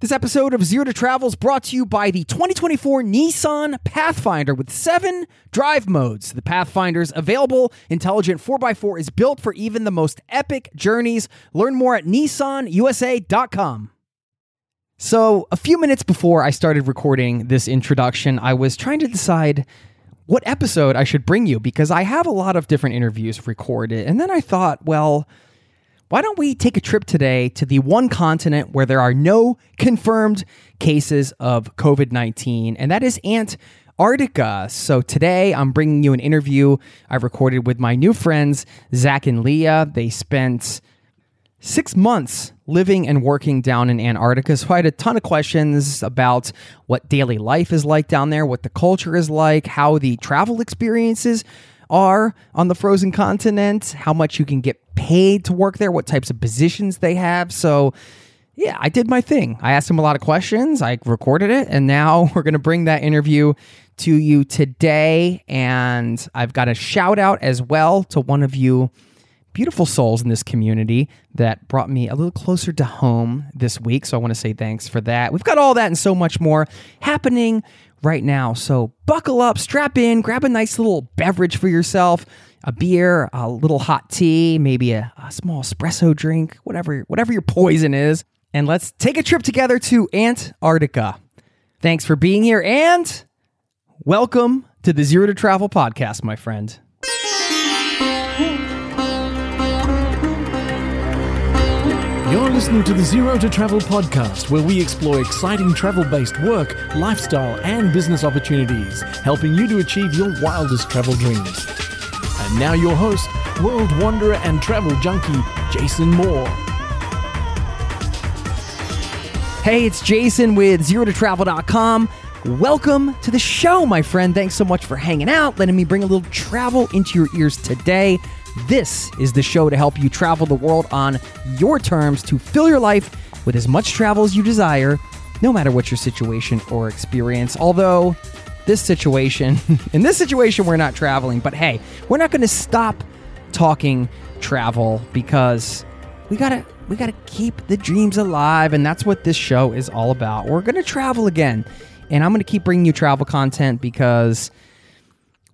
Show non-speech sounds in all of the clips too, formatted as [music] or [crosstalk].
This episode of Zero to Travel is brought to you by the 2024 Nissan Pathfinder with seven drive modes. The Pathfinder's available intelligent 4x4 is built for even the most epic journeys. Learn more at nissanusa.com. So, a few minutes before I started recording this introduction, I was trying to decide what episode I should bring you because I have a lot of different interviews recorded. And then I thought, well, why don't we take a trip today to the one continent where there are no confirmed cases of COVID 19, and that is Antarctica. So today I'm bringing you an interview I recorded with my new friends, Zach and Leah. They spent six months living and working down in Antarctica. So I had a ton of questions about what daily life is like down there, what the culture is like, how the travel experiences are on the frozen continent, how much you can get paid to work there, what types of positions they have. So, yeah, I did my thing. I asked him a lot of questions, I recorded it, and now [laughs] we're going to bring that interview to you today. And I've got a shout out as well to one of you beautiful souls in this community that brought me a little closer to home this week. So I want to say thanks for that. We've got all that and so much more happening right now. So buckle up, strap in, grab a nice little beverage for yourself. A beer, a little hot tea, maybe a, a small espresso drink, whatever, whatever your poison is, and let's take a trip together to Antarctica. Thanks for being here and welcome to the Zero to Travel podcast, my friend. You're listening to the Zero to Travel podcast, where we explore exciting travel based work, lifestyle, and business opportunities, helping you to achieve your wildest travel dreams. And now, your host, world wanderer and travel junkie, Jason Moore. Hey, it's Jason with ZeroToTravel.com. Welcome to the show, my friend. Thanks so much for hanging out, letting me bring a little travel into your ears today. This is the show to help you travel the world on your terms to fill your life with as much travel as you desire, no matter what your situation or experience. Although, this situation, [laughs] in this situation, we're not traveling, but hey, we're not going to stop talking travel because we gotta we gotta keep the dreams alive and that's what this show is all about we're gonna travel again and i'm gonna keep bringing you travel content because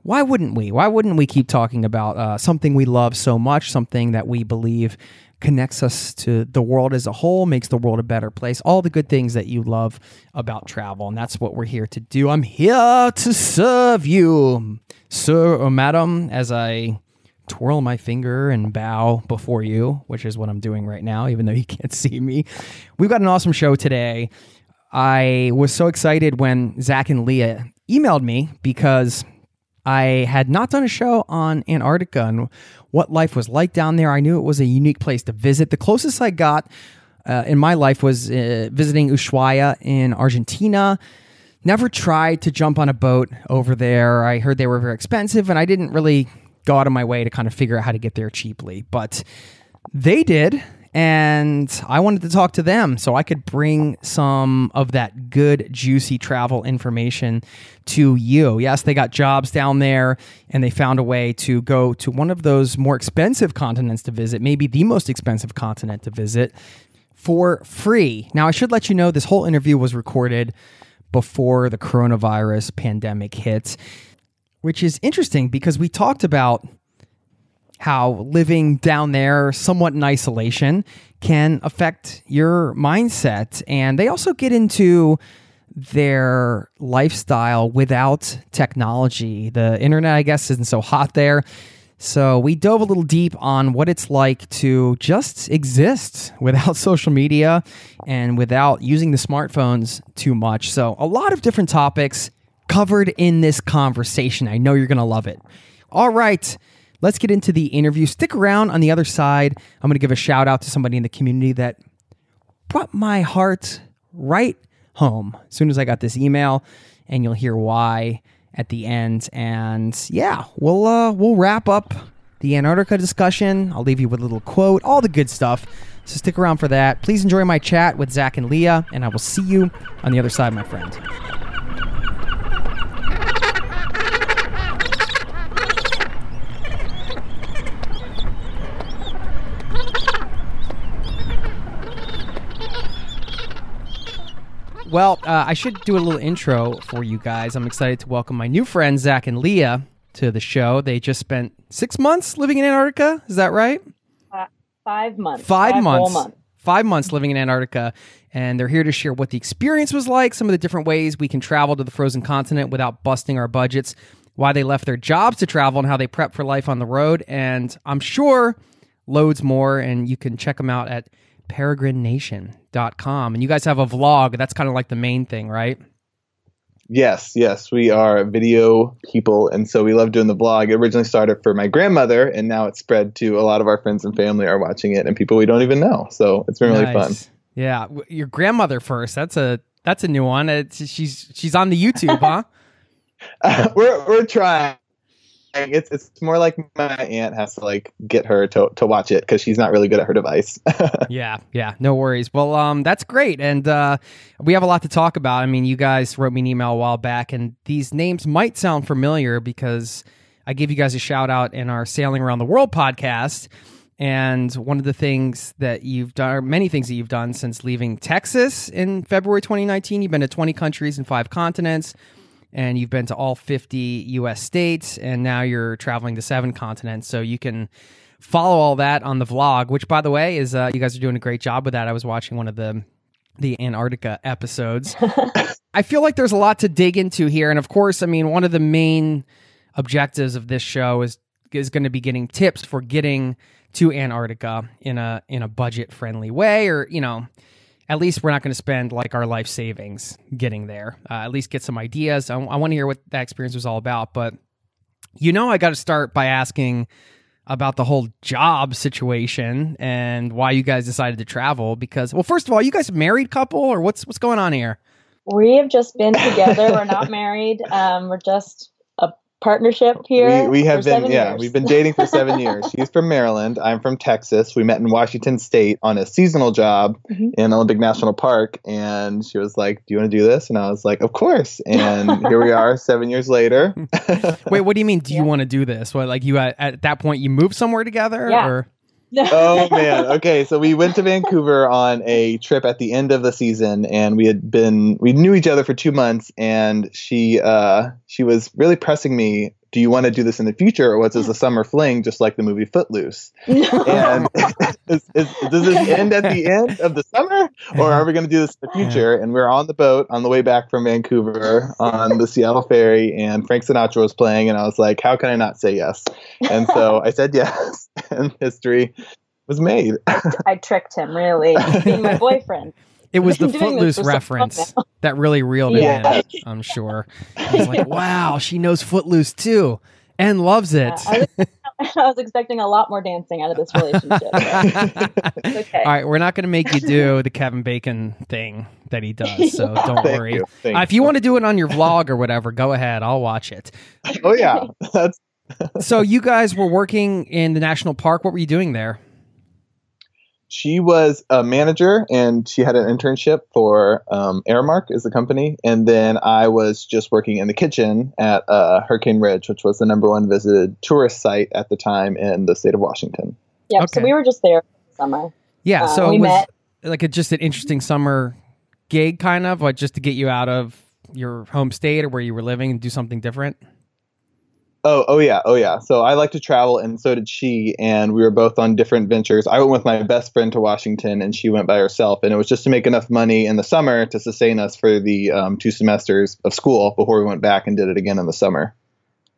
why wouldn't we? Why wouldn't we keep talking about uh, something we love so much, something that we believe connects us to the world as a whole, makes the world a better place, all the good things that you love about travel. And that's what we're here to do. I'm here to serve you, sir or madam, as I twirl my finger and bow before you, which is what I'm doing right now, even though you [laughs] can't see me. We've got an awesome show today. I was so excited when Zach and Leah emailed me because I had not done a show on Antarctica and what life was like down there. I knew it was a unique place to visit. The closest I got uh, in my life was uh, visiting Ushuaia in Argentina. Never tried to jump on a boat over there. I heard they were very expensive, and I didn't really go out of my way to kind of figure out how to get there cheaply. But they did, and I wanted to talk to them so I could bring some of that good, juicy travel information to you. Yes, they got jobs down there and they found a way to go to one of those more expensive continents to visit, maybe the most expensive continent to visit for free. Now, I should let you know this whole interview was recorded before the coronavirus pandemic hit, which is interesting because we talked about how living down there somewhat in isolation can affect your mindset. And they also get into their lifestyle without technology. The internet, I guess, isn't so hot there. So we dove a little deep on what it's like to just exist [laughs] without social media and without using the smartphones too much. So a lot of different topics covered in this conversation. I know you're going to love it. All right. Let's get into the interview. Stick around on the other side. I'm going to give a shout out to somebody in the community that brought my heart right home as soon as I got this email, and you'll hear why at the end. And yeah, we'll uh, we'll wrap up the Antarctica discussion. I'll leave you with a little quote, all the good stuff. So stick around for that. Please enjoy my chat with Zach and Leah, and I will see you on the other side, my friend. Well, uh, I should do a little intro for you guys. I'm excited to welcome my new friends, Zach and Leah, to the show. They just spent six months living in Antarctica. Is that right? Uh, five months. Five, five months. months. Five months living in Antarctica. And they're here to share what the experience was like, some of the different ways we can travel to the frozen continent without busting our budgets, why they left their jobs to travel, and how they prep for life on the road. And I'm sure loads more. And you can check them out at peregrination.com. And you guys have a vlog. That's kind of like the main thing, right? Yes, yes, we are video people, and so we love doing the vlog. It originally started for my grandmother, and now it's spread to a lot of our friends and family are watching it, and people we don't even know. So it's been really Nice. fun. Yeah, your grandmother first. That's a that's a new one. It's, she's she's on the YouTube, huh? [laughs] we're we're trying. It's it's more like my aunt has to like get her to to watch it because she's not really good at her device. [laughs] yeah, yeah, no worries. Well, um, that's great, and uh, we have a lot to talk about. I mean, you guys wrote me an email a while back, and these names might sound familiar because I gave you guys a shout out in our Sailing Around the World podcast. And one of the things that you've done, or many things that you've done since leaving Texas in February 2019, you've been to 20 countries and five continents, and you've been to all 50 US states, and now you're traveling to seven continents. So you can follow all that on the vlog, which, by the way, is uh, you guys are doing a great job with that. I was watching one of the the Antarctica episodes. [laughs] I feel like there's a lot to dig into here, and of course, I mean, one of the main objectives of this show is is going to be getting tips for getting to Antarctica in a in a budget friendly way, or you know, at least we're not going to spend like our life savings getting there. Uh, at least get some ideas. I, I want to hear what that experience was all about, but you know, I got to start by asking about the whole job situation and why you guys decided to travel. Because, well, first of all, you guys a married couple, or what's what's going on here? We have just been together. We're not [laughs] married. Um, we're just partnership here. we, we have for been seven yeah years. we've been dating for seven years. [laughs] She's from Maryland. I'm from Texas. We met in Washington State on a seasonal job Mhm. in Olympic National Park, and she was like, "Do you want to do this?" And I was like, "Of course." And [laughs] here we are, seven years later. Wait, what do you mean? Do you want to do this? What, like you at, at that point you moved somewhere together? Yeah. Or oh [laughs] man. Okay so we went to vancouver on a trip at the end of the season and we had been we knew each other for two months and she uh she was really pressing me do you want to do this in the future or was this a mm. summer fling just like the movie footloose? And [laughs] is, is, does this end at the end of the summer or are we going to do this in the future? And we are on the boat on the way back from vancouver on the seattle ferry and frank sinatra was playing and i was like how can i not say yes? And so i said yes [laughs] and history was made. I tricked him, really, being my [laughs] boyfriend. It was the I've been doing Footloose this for so long reference [laughs] that really reeled it Yeah. in. I'm sure. He's like, [laughs] wow, she knows Footloose too and loves it. Yeah, I, was, [laughs] I was expecting a lot more dancing out of this relationship. okay. All right, we're not going to make you do the Kevin Bacon thing that he does, so don't Thank worry. you. Thank Uh, if you want to do it on your vlog or whatever, go ahead. I'll watch it. oh yeah that's So you guys were working in the national park. What were you doing there? She was a manager and she had an internship for um, Aramark is the company, and then I was just working in the kitchen at uh, Hurricane Ridge, which was the number one visited tourist site at the time in the state of Washington. Yep. Okay. So we were just there for the summer. Yeah, Uh, so we it was met. like a, just an interesting summer gig, kind of, like just to get you out of your home state or where you were living and do something different. Oh, oh yeah, oh yeah. So I like to travel, and so did she, and we were both on different ventures. I went with my best friend to Washington, and she went by herself, and it was just to make enough money in the summer to sustain us for the um, two semesters of school before we went back and did it again in the summer.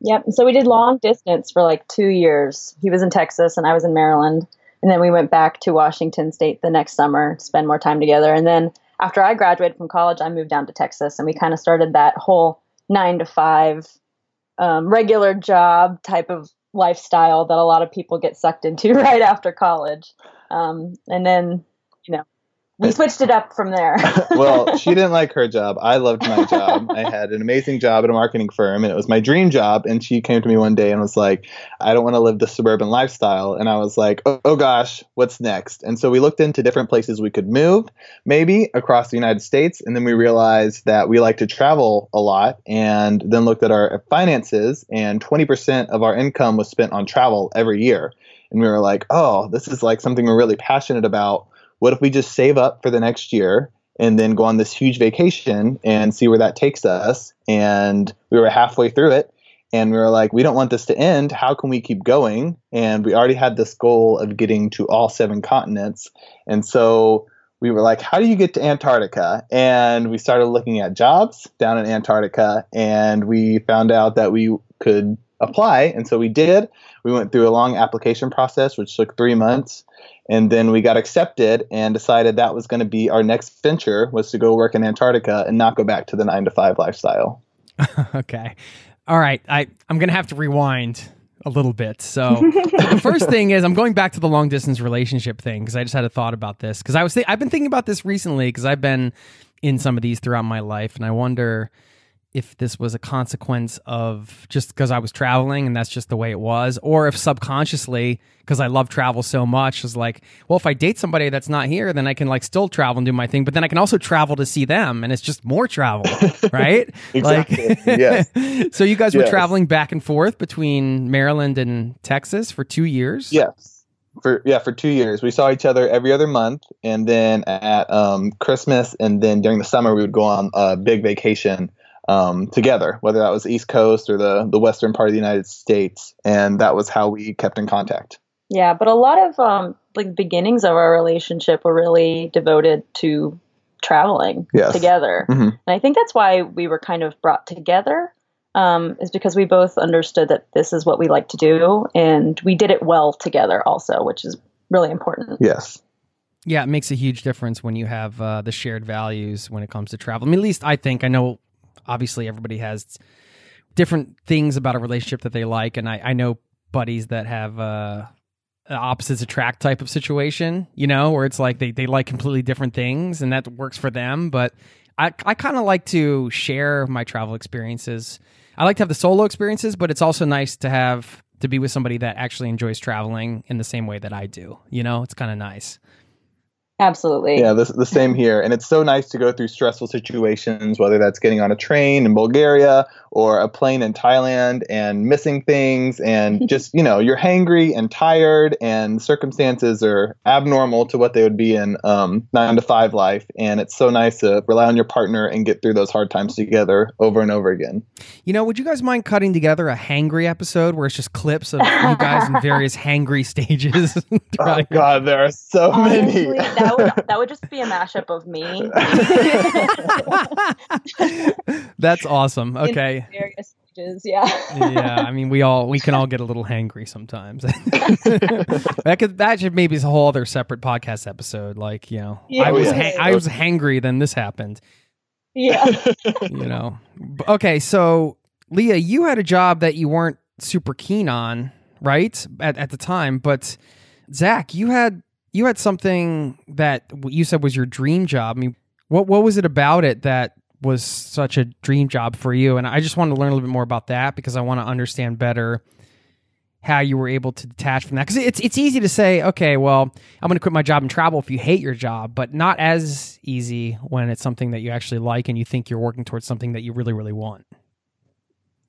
Yep. So we did long distance for like two years. He was in Texas and I was in Maryland. And then we went back to Washington State the next summer to spend more time together. And then after I graduated from college, I moved down to Texas and we kind of started that whole nine to five um, regular job type of lifestyle that a lot of people get sucked into [laughs] right after college. Um, and then, you know, we switched it up from there. [laughs] well, she didn't like her job. I loved my job. I had an amazing job at a marketing firm, and it was my dream job. And she came to me one day and was like, I don't want to live the suburban lifestyle. And I was like, oh, oh, gosh, what's next? And so we looked into different places we could move, maybe across the United States. And then we realized that we like to travel a lot, and then looked at our finances, and 20% of our income was spent on travel every year. And we were like, oh, this is like something we're really passionate about what if we just save up for the next year and then go on this huge vacation and see where that takes us? And we were halfway through it and we were like, we don't want this to end. How can we keep going? And we already had this goal of getting to all seven continents. And so we were like, how do you get to Antarctica? And we started looking at jobs down in Antarctica and we found out that we could apply. And so we did. We went through a long application process, which took three months and then we got accepted and decided that was going to be our next venture was to go work in Antarctica and not go back to the nine to five lifestyle. [laughs] okay, all right. I I'm going to have to rewind a little bit. So the [laughs] first thing is I'm going back to the long distance relationship thing because I just had a thought about this because I was th- I've been thinking about this recently because I've been in some of these throughout my life and I wonder if this was a consequence of just because I was traveling and that's just the way it was, or if subconsciously, because I love travel so much, is like, well, if I date somebody that's not here, then I can like still travel and do my thing, but then I can also travel to see them, and it's just more travel, [laughs] right? exactly. Like, yes. [laughs] so you guys were Yes. traveling back and forth between Maryland and Texas for two years. Yes. For yeah, for two years. We saw each other every other month and then at um, Christmas and then during the summer we would go on a big vacation um, together, whether that was East Coast or the the western part of the United States. And that was how we kept in contact. yeah, but a lot of um, like beginnings of our relationship were really devoted to traveling Yes. together. Mhm. And I think that's why we were kind of brought together, um, is because we both understood that this is what we like to do, and we did it well together also, which is really important. Yes. Yeah, it makes a huge difference when you have uh, the shared values when it comes to travel. I mean, at least I think I know. Obviously, everybody has different things about a relationship that they like, and I, I know buddies that have uh, opposites attract type of situation. You know, where it's like they they like completely different things, and that works for them. But I I kind of like to share my travel experiences. I like to have the solo experiences, but it's also nice to have to be with somebody that actually enjoys traveling in the same way that I do. You know, it's kind of nice. Absolutely. Yeah, the, the same here. And it's so nice to go through stressful situations, whether that's getting on a train in Bulgaria or a plane in Thailand and missing things. And [laughs] just, you know, you're hangry and tired, and circumstances are abnormal to what they would be in um, nine to five life. And it's so nice to rely on your partner and get through those hard times together over and over again. You know, would you guys mind cutting together a hangry episode where it's just clips of you guys in [laughs] various hangry stages? [laughs] Oh, God, there are so Honestly, many. That would that would just be a mashup of me. [laughs] That's awesome. in Okay. various stages, yeah. yeah, I mean, we all we can all get a little hangry sometimes. [laughs] that could that should maybe is a whole other separate podcast episode. Like you know, Yeah, I was yeah. hang- I was hangry, then this happened. Yeah. [laughs] You know. Okay, so Leah, you had a job that you weren't super keen on, right? At at the time, but Zach, you had you had something that you said was your dream job. I mean, what what was it about it that was such a dream job for you? And I just want to learn a little bit more about that because I want to understand better how you were able to detach from that. Because it's it's easy to say, okay, well, I'm going to quit my job and travel if you hate your job, but not as easy when it's something that you actually like and you think you're working towards something that you really really want.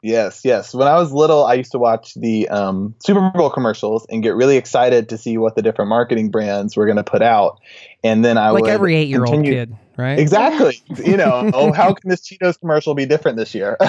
Yes, yes. When I was little, I used to watch the um, Super Bowl commercials and get really excited to see what the different marketing brands were going to put out. And then I was like would every eight year old kid, right? Exactly. you know, [laughs] oh, how can this Cheetos commercial be different this year? [laughs] [laughs]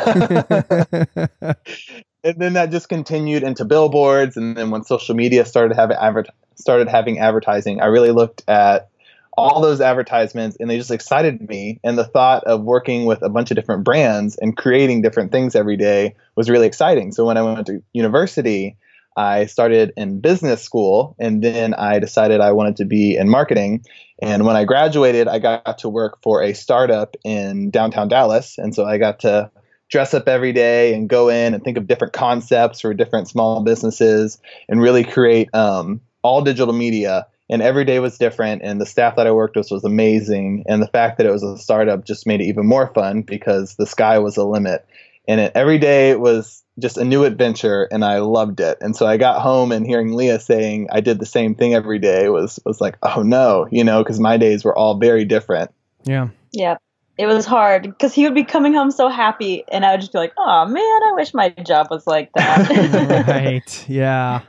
and then that just continued into billboards. And then when social media started having adver- started having advertising, I really looked at all those advertisements and they just excited me. And the thought of working with a bunch of different brands and creating different things every day was really exciting. So when I went to university, I started in business school and then I decided I wanted to be in marketing. And when I graduated, I got to work for a startup in downtown Dallas. And so I got to dress up every day and go in and think of different concepts for different small businesses and really create um, all digital media and every day was different and the staff that i worked with was amazing and the fact that it was a startup just made it even more fun because the sky was the limit and it, every day was just a new adventure and i loved it and so i got home and hearing leah saying i did the same thing every day was was like oh no you know because my days were all very different Yeah. Yeah. It was hard because he would be coming home so happy, and I would just be like, "Oh man, I wish my job was like that." [laughs] right. Yeah.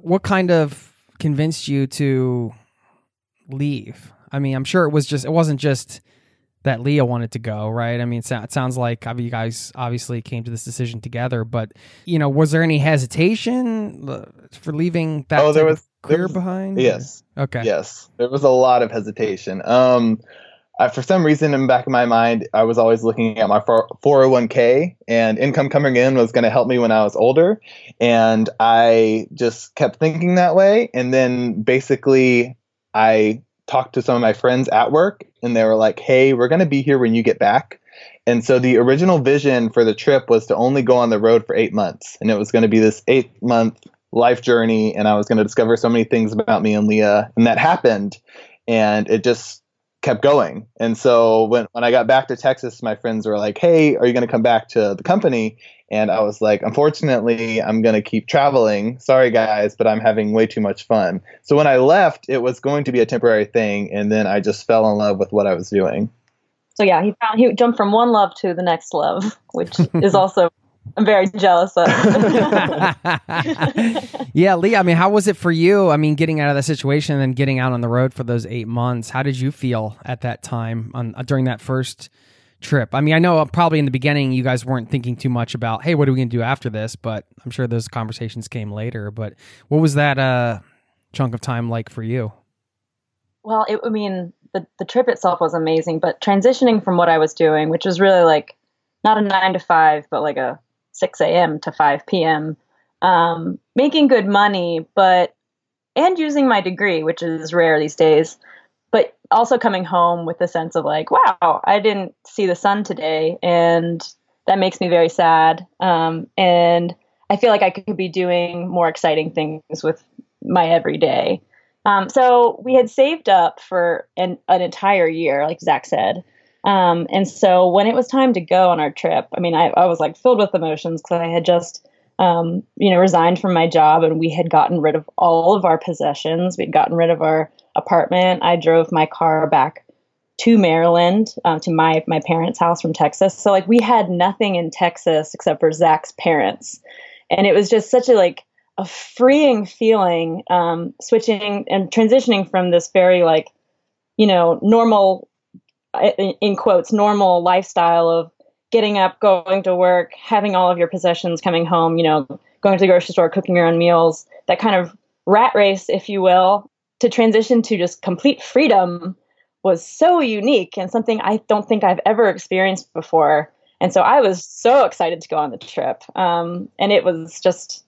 What kind of convinced you to leave? I mean, I'm sure it was just it wasn't just that Leah wanted to go, right? I mean, it, sounds like you guys obviously came to this decision together, but you know, was there any hesitation uh, for leaving that Oh, there was- of there was- behind? yes Okay. Yes, there was a lot of hesitation. Um, I, for some reason, in the back of my mind, I was always looking at my 401k, and income coming in was going to help me when I was older. And I just kept thinking that way. And then basically, I talked to some of my friends at work, and they were like, hey, we're going to be here when you get back. And so the original vision for the trip was to only go on the road for eight months. And it was going to be this eight month life journey. And I was going to discover so many things about me and Leah. And that happened. And it just kept going. And so when, when I got back to Texas, my friends were like, hey, are you going to come back to the company? And I was like, unfortunately, I'm going to keep traveling. Sorry, guys, but I'm having way too much fun. So when I left, it was going to be a temporary thing. And then I just fell in love with what I was doing. so yeah, he found he jumped from one love to the next love, which is [laughs] also I'm very jealous of. [laughs] yeah, Lee. I mean, how was it for you? I mean, getting out of that situation and then getting out on the road for those eight months. How did you feel at that time on uh, during that first trip? I mean, I know uh, probably in the beginning you guys weren't thinking too much about, hey, what are we gonna do after this? But I'm sure those conversations came later. But what was that uh, chunk of time like for you? Well, it, I mean, the the trip itself was amazing, but transitioning from what I was doing, which was really like not a nine to five, but like a six a.m. to five p.m. Um, making good money, but and using my degree, which is rare these days, but also coming home with the sense of like, wow, I didn't see the sun today, and that makes me very sad. Um, and I feel like I could be doing more exciting things with my everyday. Um, so we had saved up for an, an entire year, like Zach said. Um, and so when it was time to go on our trip, I mean, I, I was like filled with emotions because I had just, um, you know, resigned from my job and we had gotten rid of all of our possessions. We'd gotten rid of our apartment. I drove my car back to Maryland, um, to my my parents' house from Texas. So like we had nothing in Texas except for Zach's parents, and it was just such a like a freeing feeling um, switching and transitioning from this very like you know normal in, quotes normal lifestyle of getting up going to work having all of your possessions coming home you know going to the grocery store cooking your own meals that kind of rat race if you will to transition to just complete freedom was so unique and something i don't think i've ever experienced before. And so i was so excited to go on the trip. Um, and it was just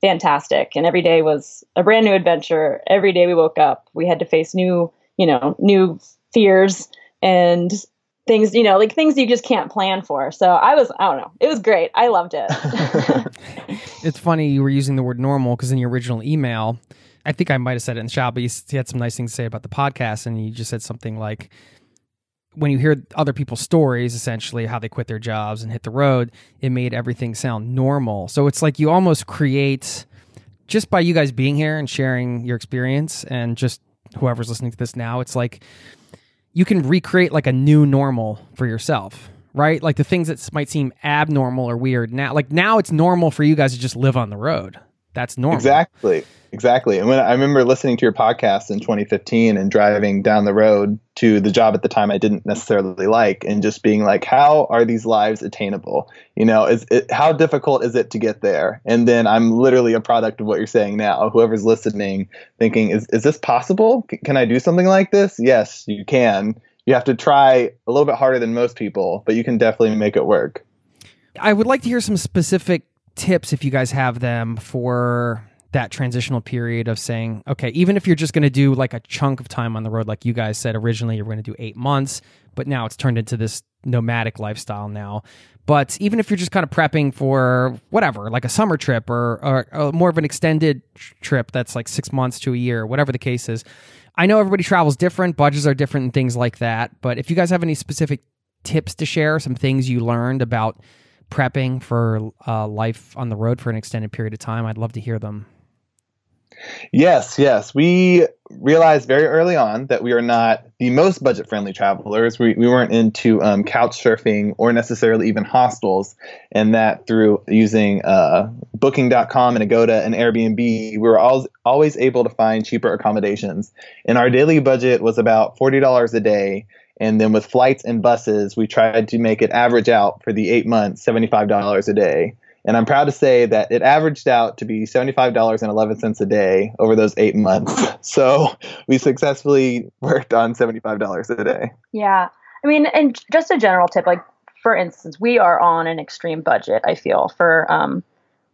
fantastic. And every day was a brand new adventure. Every day we woke up we had to face new you know new fears and things you know like things you just can't plan for. So i was i don't know. It was great. I loved it. [laughs] [laughs] It's funny you were using the word normal because in your original email, I think I might have said it in the shout, but you had some nice things to say about the podcast, and you just said something like, when you hear other people's stories, essentially how they quit their jobs and hit the road, it made everything sound normal. So it's like you almost create, just by you guys being here and sharing your experience, and just whoever's listening to this now, it's like you can recreate like a new normal for yourself right? Like the things that might seem abnormal or weird now like now it's normal for you guys to just live on the road that's normal. Exactly. Exactly. And when I remember listening to your podcast in 2015 and driving down the road to the job at the time I didn't necessarily like and just being like, how are these lives attainable? You know, is it, how difficult is it to get there? And then I'm literally a product of what you're saying now. Whoever's listening thinking, is, is this possible? C- can I do something like this? Yes, you can. You have to try a little bit harder than most people, but you can definitely make it work. I would like to hear some specific tips if you guys have them for that transitional period of saying, okay, even if you're just going to do like a chunk of time on the road, like you guys said originally, you're going to do eight months, but now it's turned into this nomadic lifestyle now. But even if you're just kind of prepping for whatever, like a summer trip or, or, or more of an extended trip that's like six months to a year, whatever the case is, I know everybody travels different, budgets are different, and things like that. But if you guys have any specific tips to share, some things you learned about prepping for uh, life on the road for an extended period of time, I'd love to hear them. Yes, yes. We realized very early on that we are not the most budget friendly travelers. We, we weren't into um, couch surfing or necessarily even hostels. And that through using uh, booking.com and Agoda and Airbnb, we were always, always able to find cheaper accommodations. And our daily budget was about $40 a day. And then with flights and buses, we tried to make it average out for the eight months, $75 a day. And I'm proud to say that it averaged out to be $75.11 a day over those eight months. [laughs] So we successfully worked on $75 a day. Yeah. I mean, and just a general tip, like for instance, we are on an extreme budget, I feel, for um,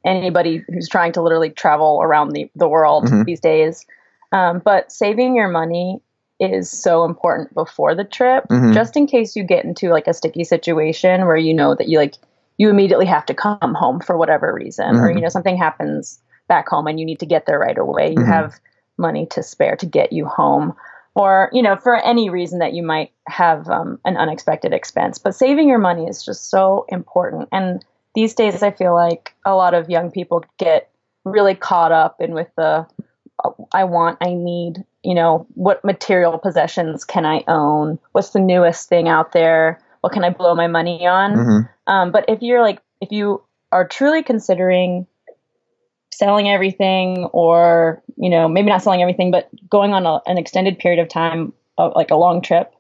anybody who's trying to literally travel around the, the world Mhm. these days. Um, but saving your money is so important before the trip, Mhm. just in case you get into like a sticky situation where you know that you like you immediately have to come home for whatever reason, or Mhm. you know something happens back home and you need to get there right away. You Mhm. have money to spare to get you home or you know for any reason that you might have um, an unexpected expense but saving your money is just so important and these days i feel like a lot of young people get really caught up in with the uh, i want i need you know what material possessions can i own? What's the newest thing out there? What can i blow my money on? Mhm. um, but if you're like if you are truly considering selling everything or you know maybe not selling everything but going on a, an extended period of time uh, like a long trip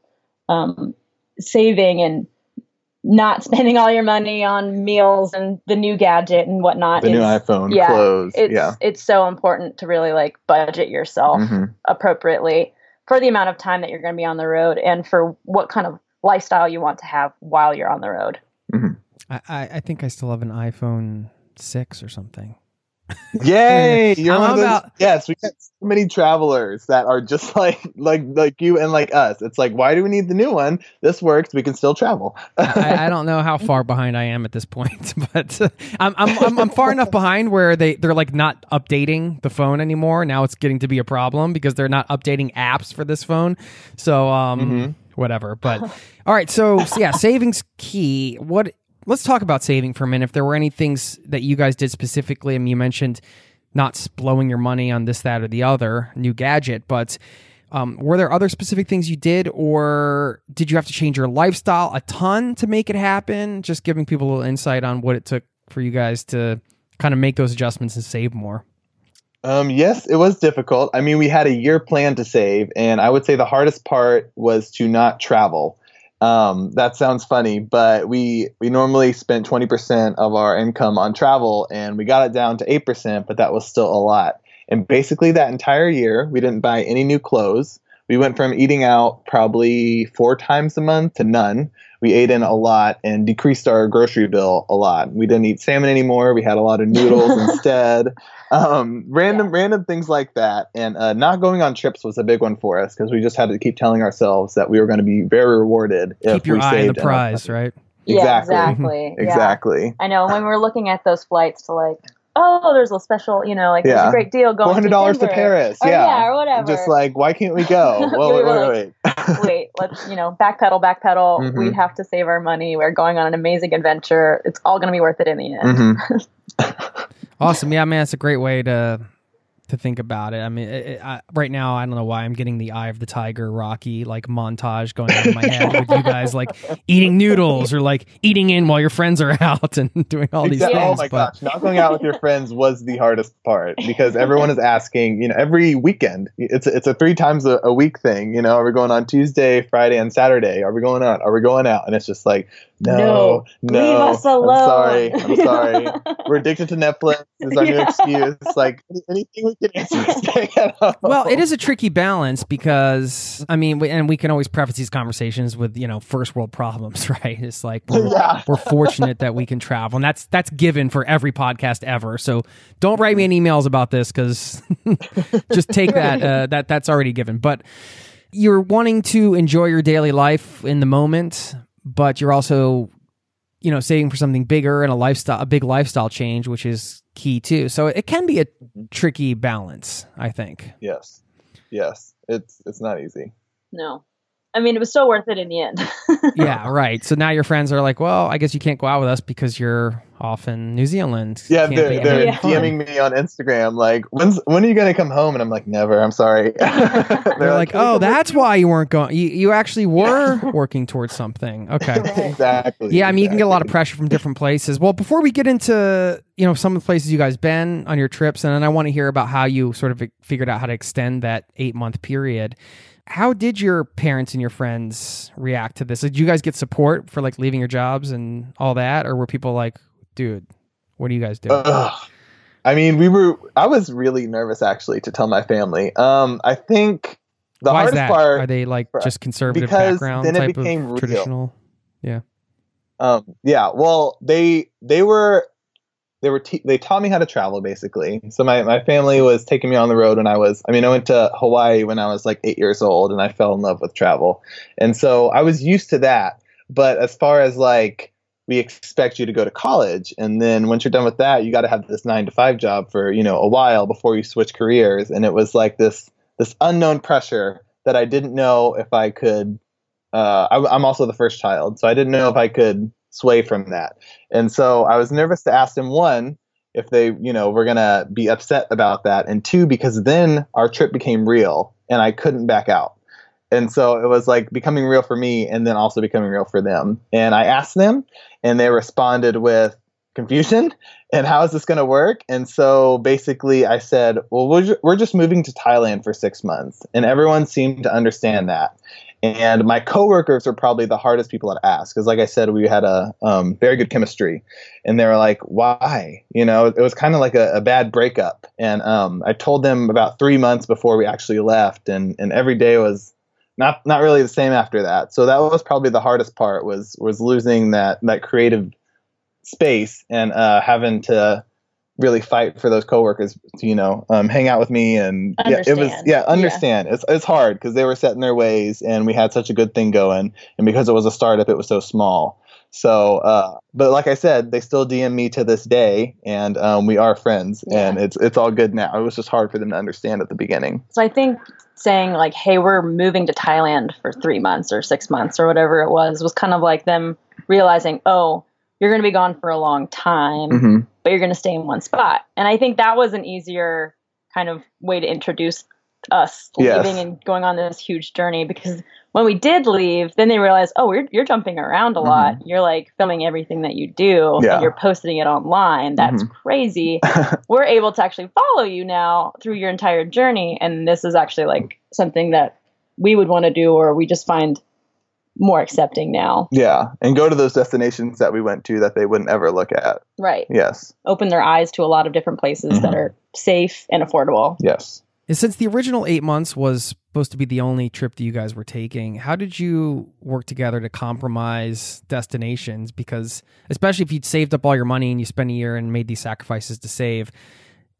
um, saving and not spending all your money on meals and the new gadget and whatnot The new iPhone, yeah, clothes. it's yeah. it's so important to really like budget yourself Mhm. appropriately for the amount of time that you're going to be on the road and for what kind of lifestyle you want to have while you're on the road I, I, I think I still have an iPhone 6 or something. Yay! [laughs] You're one of those. about- yes, we got so many travelers that are just [laughs] like like like you and like us. It's like, why do we need the new one? This works. We can still travel. [laughs] I, I don't know how far behind I am at this point, but I'm, I'm, I'm, I'm far enough behind where they, they're like not updating the phone anymore. Now it's getting to be a problem because they're not updating apps for this phone. So, um, Mm-hmm. whatever. But all right. So, so yeah, savings key. What, let's talk about saving for a minute. If there were any things that you guys did specifically, I mean, you mentioned not blowing your money on this, that, or the other new gadget, but um, were there other specific things you did, or did you have to change your lifestyle a ton to make it happen? Just giving people a little insight on what it took for you guys to kind of make those adjustments and save more. Um, yes, it was difficult. I mean, we had a year plan to save, and I would say the hardest part was to not travel. Um, that sounds funny, but we we normally spent 20% of our income on travel, and we got it down to 8%, but that was still a lot. And basically, that entire year, we didn't buy any new clothes. We went from eating out probably four times a month to none. We ate in a lot and decreased our grocery bill a lot. We didn't eat salmon anymore. We had a lot of noodles [laughs] instead um, random random things like that and uh, not going on trips was a big one for us because we just had to keep telling ourselves that we were going to be very rewarded if Keep your we eye on saved the enough prize, money. right? yeah Exactly. exactly [laughs] yeah. exactly I know when we're looking at those flights to like, oh, there's a special, you know, like there's a great deal going. four hundred dollars to Denver. Paris Or, yeah yeah, or whatever. just like why can't we [laughs] go We whoa, wait, were wait, wait, Wait, let's you know, backpedal, backpedal. Mhm. We have to save our money. We're going on an amazing adventure. It's all going to be worth it in the end. Mhm. [laughs] Awesome. Yeah, man, it's a great way to to think about it. I mean, it, it, I, right now, I don't know why I'm getting the Eye of the Tiger Rocky like montage going on in my head with you guys like [laughs] eating noodles or like eating in while your friends are out and [laughs] doing all these Exactly. things. Oh my but gosh, not going out with your friends was the hardest part because everyone is asking. You know, every weekend it's it's a three times a, a week thing. You know, are we going on Tuesday, Friday, and Saturday? Are we going out? Are we going out? And it's just like, no, no, leave us alone. I'm sorry, I'm sorry. [laughs] We're addicted to Netflix. Is our new excuse. Like anything we can answer is [laughs] staying at home. well, it is a tricky balance because I mean, we, and we can always preface these conversations with you know first world problems, [laughs] right? It's like we're, Yeah. we're fortunate that we can travel, and that's that's given for every podcast ever. So don't write me any emails about this because just take that uh, that that's already given. But you're wanting to enjoy your daily life in the moment, but you're also you know saving for something bigger and a lifestyle a big lifestyle change, which is key too. So it can be a mm-hmm. tricky balance, I think. Yes, yes, it's it's not easy. no. I mean, it was so worth it in the end. [laughs] yeah, right. So now your friends are like, well, I guess you can't go out with us because you're off in New Zealand. Yeah, Can't they're, they're having fun." DMing me on Instagram like, when's when are you gonna come home? And I'm like, never. I'm sorry. [laughs] they're, They're like, "Can oh, come that's why you weren't going. You, you actually were [laughs] working towards something. Okay. [laughs] exactly. Yeah, I mean, you can get a lot of pressure from different places. Well, before we get into you know some of the places you guys been on your trips, and then I want to hear about how you sort of figured out how to extend that eight month period. How did your parents and your friends react to this? Did you guys get support for like leaving your jobs and all that, or were people like, "Dude, what are you guys doing?" Ugh. I mean, we were. I was really nervous actually to tell my family. Um, I think the Why hardest part. Are they like just conservative background then it type became of real. traditional? Um, yeah. Well, they they were they were te- they taught me how to travel basically. So my my family was taking me on the road when I was. I mean, I went to Hawaii when I was like eight years old, and I fell in love with travel, and so I was used to that. But as far as like we expect you to go to college, and then once you're done with that, you got to have this nine to five job for you know a while before you switch careers, and it was like this this unknown pressure that I didn't know if I could uh, I, I'm also the first child, so I didn't know if I could sway from that. And so I was nervous to ask them one if they, you know, were gonna be upset about that, and two because then our trip became real and I couldn't back out. And so it was like becoming real for me, and then also becoming real for them. And I asked them, and they responded with confusion [laughs] and how is this going to work? And so basically i said well we're, ju- we're just moving to thailand for six months. And everyone seemed to understand that. And my coworkers were probably the hardest people to ask because like i said we had a um, very good chemistry. And they were like why? You know it was kind of like a, a bad breakup. And um, i told them about three months before we actually left and, and every day was not not really the same after that. So that was probably the hardest part was was losing that that creative space and uh, having to really fight for those coworkers to you know um, hang out with me and yeah it was Understand. yeah Yeah. understand. It's it's hard because they were set in their ways and we had such a good thing going. And because it was a startup it was so small. So uh, but like I said they still DM me to this day and um, we are friends. And it's it's all good now. It was just hard for them to understand at the beginning. So I think saying like, "Hey, we're moving to Thailand for three months or six months or whatever it was," was kind of like them realizing, "Oh, you're going to be gone for a long time, hmm but you're going to stay in one spot." And I think that was an easier kind of way to introduce us Yes. leaving and going on this huge journey because when we did leave, then they realized, "Oh, you're you're jumping around a mm-hmm. lot. You're like filming everything that you do, Yeah. and you're posting it online. That's mm-hmm. crazy." [laughs] we're able to actually follow you now through your entire journey and this is actually like something that we would want to do or we just find more accepting now yeah and go to those destinations that we went to that they wouldn't ever look at right yes open their eyes to a lot of different places that mm-hmm. are safe and affordable yes And since the original eight months was supposed to be the only trip that you guys were taking, how did you work together to compromise destinations? Because especially if you'd saved up all your money and you spent a year and made these sacrifices to save,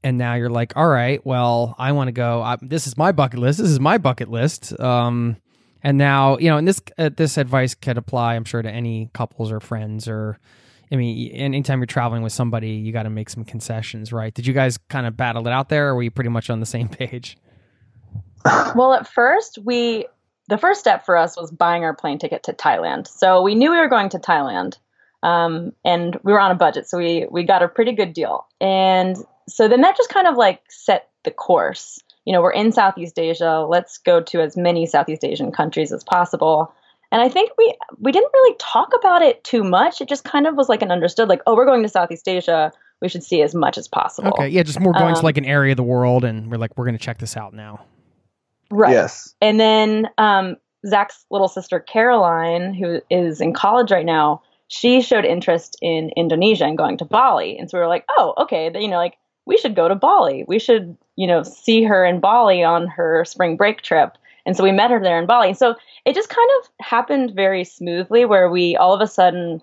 and now you're like, all right, well, I want to go. I, this is my bucket list. This is my bucket list. Um, and now you know, and this uh, this advice could apply, I'm sure, to any couples or friends or. I mean, anytime you're traveling with somebody, you got to make some concessions, right? Did you guys kind of battle it out there, or were you pretty much on the same [laughs] page? well at first we the first step for us was buying our plane ticket to thailand so we knew we were going to thailand um, and we were on a budget so we we got a pretty good deal and so then that just kind of like set the course. You know, we're in Southeast Asia. Let's go to as many Southeast Asian countries as possible. And I think we we didn't really talk about it too much. It just kind of was like an understood, like, oh, we're going to Southeast Asia. We should see as much as possible. Okay, yeah, just more going to Um, like an area of the world, and we're like, we're going to check this out now. Right. Yes. And then um, Zach's little sister Caroline, who is in college right now, she showed interest in Indonesia and going to Bali. And so we were like, oh, okay, then, you know, like we should go to Bali. We should, you know, see her in Bali on her spring break trip. And so we met her there in Bali. So it just kind of happened very smoothly where we all of a sudden,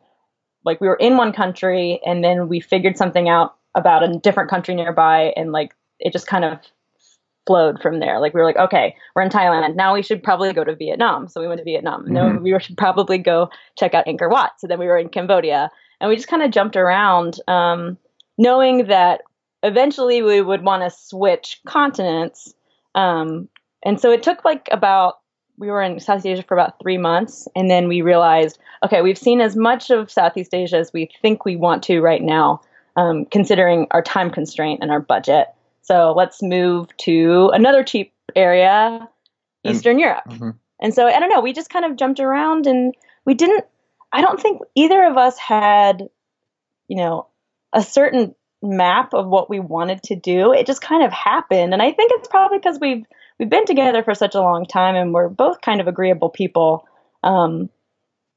like, we were in one country and then we figured something out about a different country nearby. And like, it just kind of flowed from there. Like we were like, okay, we're in Thailand. Now we should probably go to Vietnam. So we went to Vietnam. No, we should probably go check out Angkor Wat. So then we were in Cambodia, and we just kind of jumped around, um, knowing that eventually we would want to switch continents. Um, and so it took like about we were in Southeast Asia for about three months, and then we realized, okay, we've seen as much of Southeast Asia as we think we want to right now, um, considering our time constraint and our budget. So let's move to another cheap area, And- Eastern Europe. Mhm. And so I don't know, we just kind of jumped around and we didn't I don't think either of us had, you know, a certain map of what we wanted to do. It just kind of happened. And I think it's probably because we've we've been together for such a long time and we're both kind of agreeable people. Um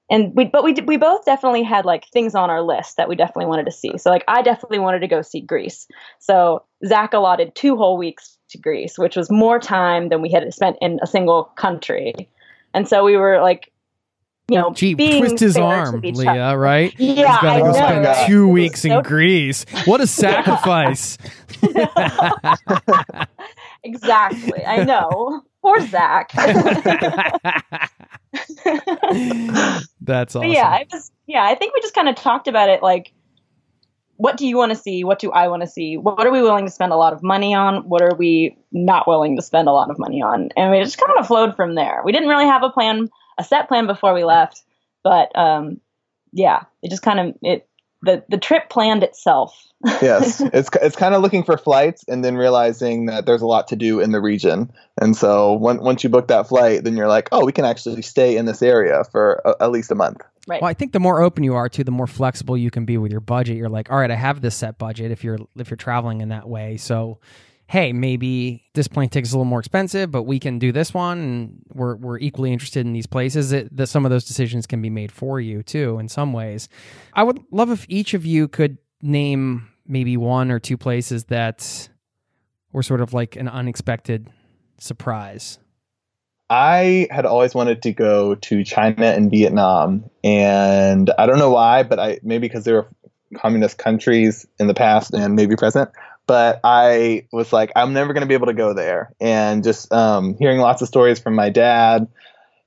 and we but we we both definitely had like things on our list that we definitely wanted to see. So like I definitely wanted to go see Greece. So Zach allotted two whole weeks to Greece, which was more time than we had spent in a single country. And so we were like, you know, Gee, twist his arm, Leah, other. right? Yeah, He's got to I go know, spend right? two weeks in Greece. What a [laughs] sacrifice. [laughs] [laughs] exactly. I know. Poor Zach. [laughs] That's awesome. But yeah, I was yeah, I think we just kind of talked about it like what do you want to see? What do I want to see? What are we willing to spend a lot of money on? What are we not willing to spend a lot of money on? And we just kind of flowed from there. We didn't really have a plan, a set plan before we left, but um yeah, it just kind of it the the trip planned itself. [laughs] yes, it's it's kind of looking for flights and then realizing that there's a lot to do in the region. And so when, once you book that flight, then you're like, oh, we can actually stay in this area for a, at least a month. Right. Well, I think the more open you are to, the more flexible you can be with your budget. You're like, all right, I have this set budget if you're if you're traveling in that way. So, hey, maybe this plane ticket's a little more expensive, but we can do this one, and we're we're equally interested in these places. It, that some of those decisions can be made for you too, in some ways. I would love if each of you could name maybe one or two places that were sort of like an unexpected surprise. I had always wanted to go to China and Vietnam, and I don't know why, but I maybe because they were communist countries in the past and maybe present. But I was like, I'm never going to be able to go there, and just um, hearing lots of stories from my dad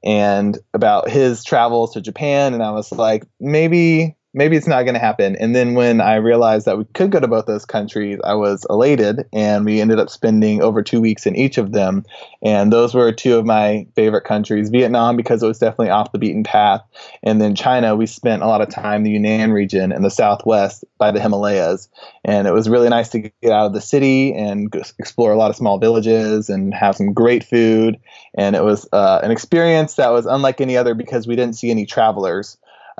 and about his travels to Japan, and I was like, maybe maybe it's not going to happen. And then when I realized that we could go to both those countries, I was elated, and we ended up spending over two weeks in each of them. And those were two of my favorite countries. Vietnam, because it was definitely off the beaten path. And then China, we spent a lot of time in the Yunnan region in the southwest by the Himalayas. And it was really nice to get out of the city and explore a lot of small villages and have some great food. And it was uh, an experience that was unlike any other because we didn't see any travelers.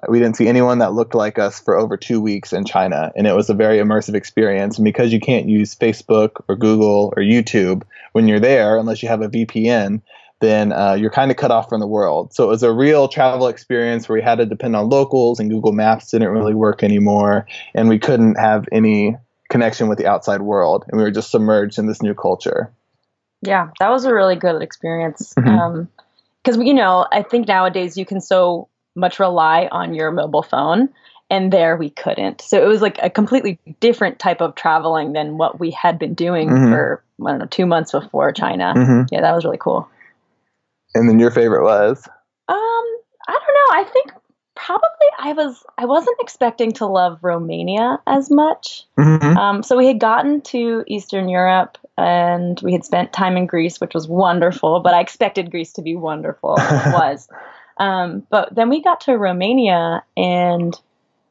We didn't see anyone that looked like us for over two weeks in China. And it was a very immersive experience. And because you can't use Facebook or Google or YouTube when you're there, unless you have a VPN, then uh, you're kind of cut off from the world. So it was a real travel experience where we had to depend on locals, and Google Maps didn't really work anymore. And we couldn't have any connection with the outside world. And we were just submerged in this new culture. Yeah, that was a really good experience. Mhm. Um, because you know, I think nowadays you can so much rely on your mobile phone, and there we couldn't. So it was like a completely different type of traveling than what we had been doing Mhm. for I don't know two months before China. Mm-hmm. Yeah, that was really cool. And then your favorite was? Um, I don't know. I think probably I was I wasn't expecting to love Romania as much. Mm-hmm. Um, so we had gotten to Eastern Europe and we had spent time in Greece, which was wonderful. But I expected Greece to be wonderful. it [laughs] was. Um, but then we got to Romania and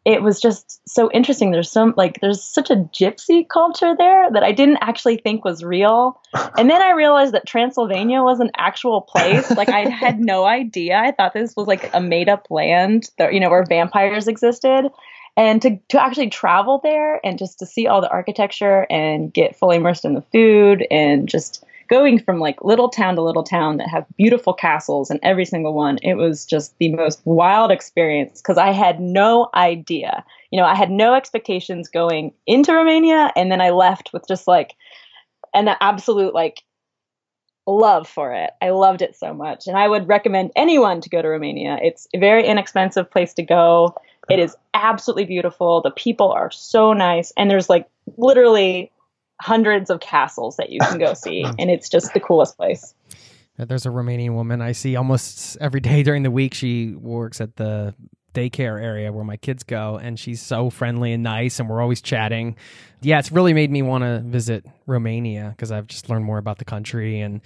it was just so interesting. There's some like there's such a gypsy culture there that I didn't actually think was real. And then I realized that Transylvania was an actual place. Like I had no idea. I thought this was like a made up land that you know where vampires existed. And to, to actually travel there and just to see all the architecture and get fully immersed in the food and just going from like little town to little town that have beautiful castles and every single one it was just the most wild experience because i had no idea. You know i had no expectations going into romania and then i left with just like an absolute like love for it. I loved it so much and i would recommend anyone to go to romania. It's a very inexpensive place to go. It is absolutely beautiful. The people are so nice and there's like literally hundreds of castles that you can go see, [laughs] and it's just the coolest place. There's a Romanian woman I see almost every day during the week. She works at the daycare area where my kids go, and she's so friendly and nice, and we're always chatting. Yeah, it's really made me want to visit Romania because I've just learned more about the country, and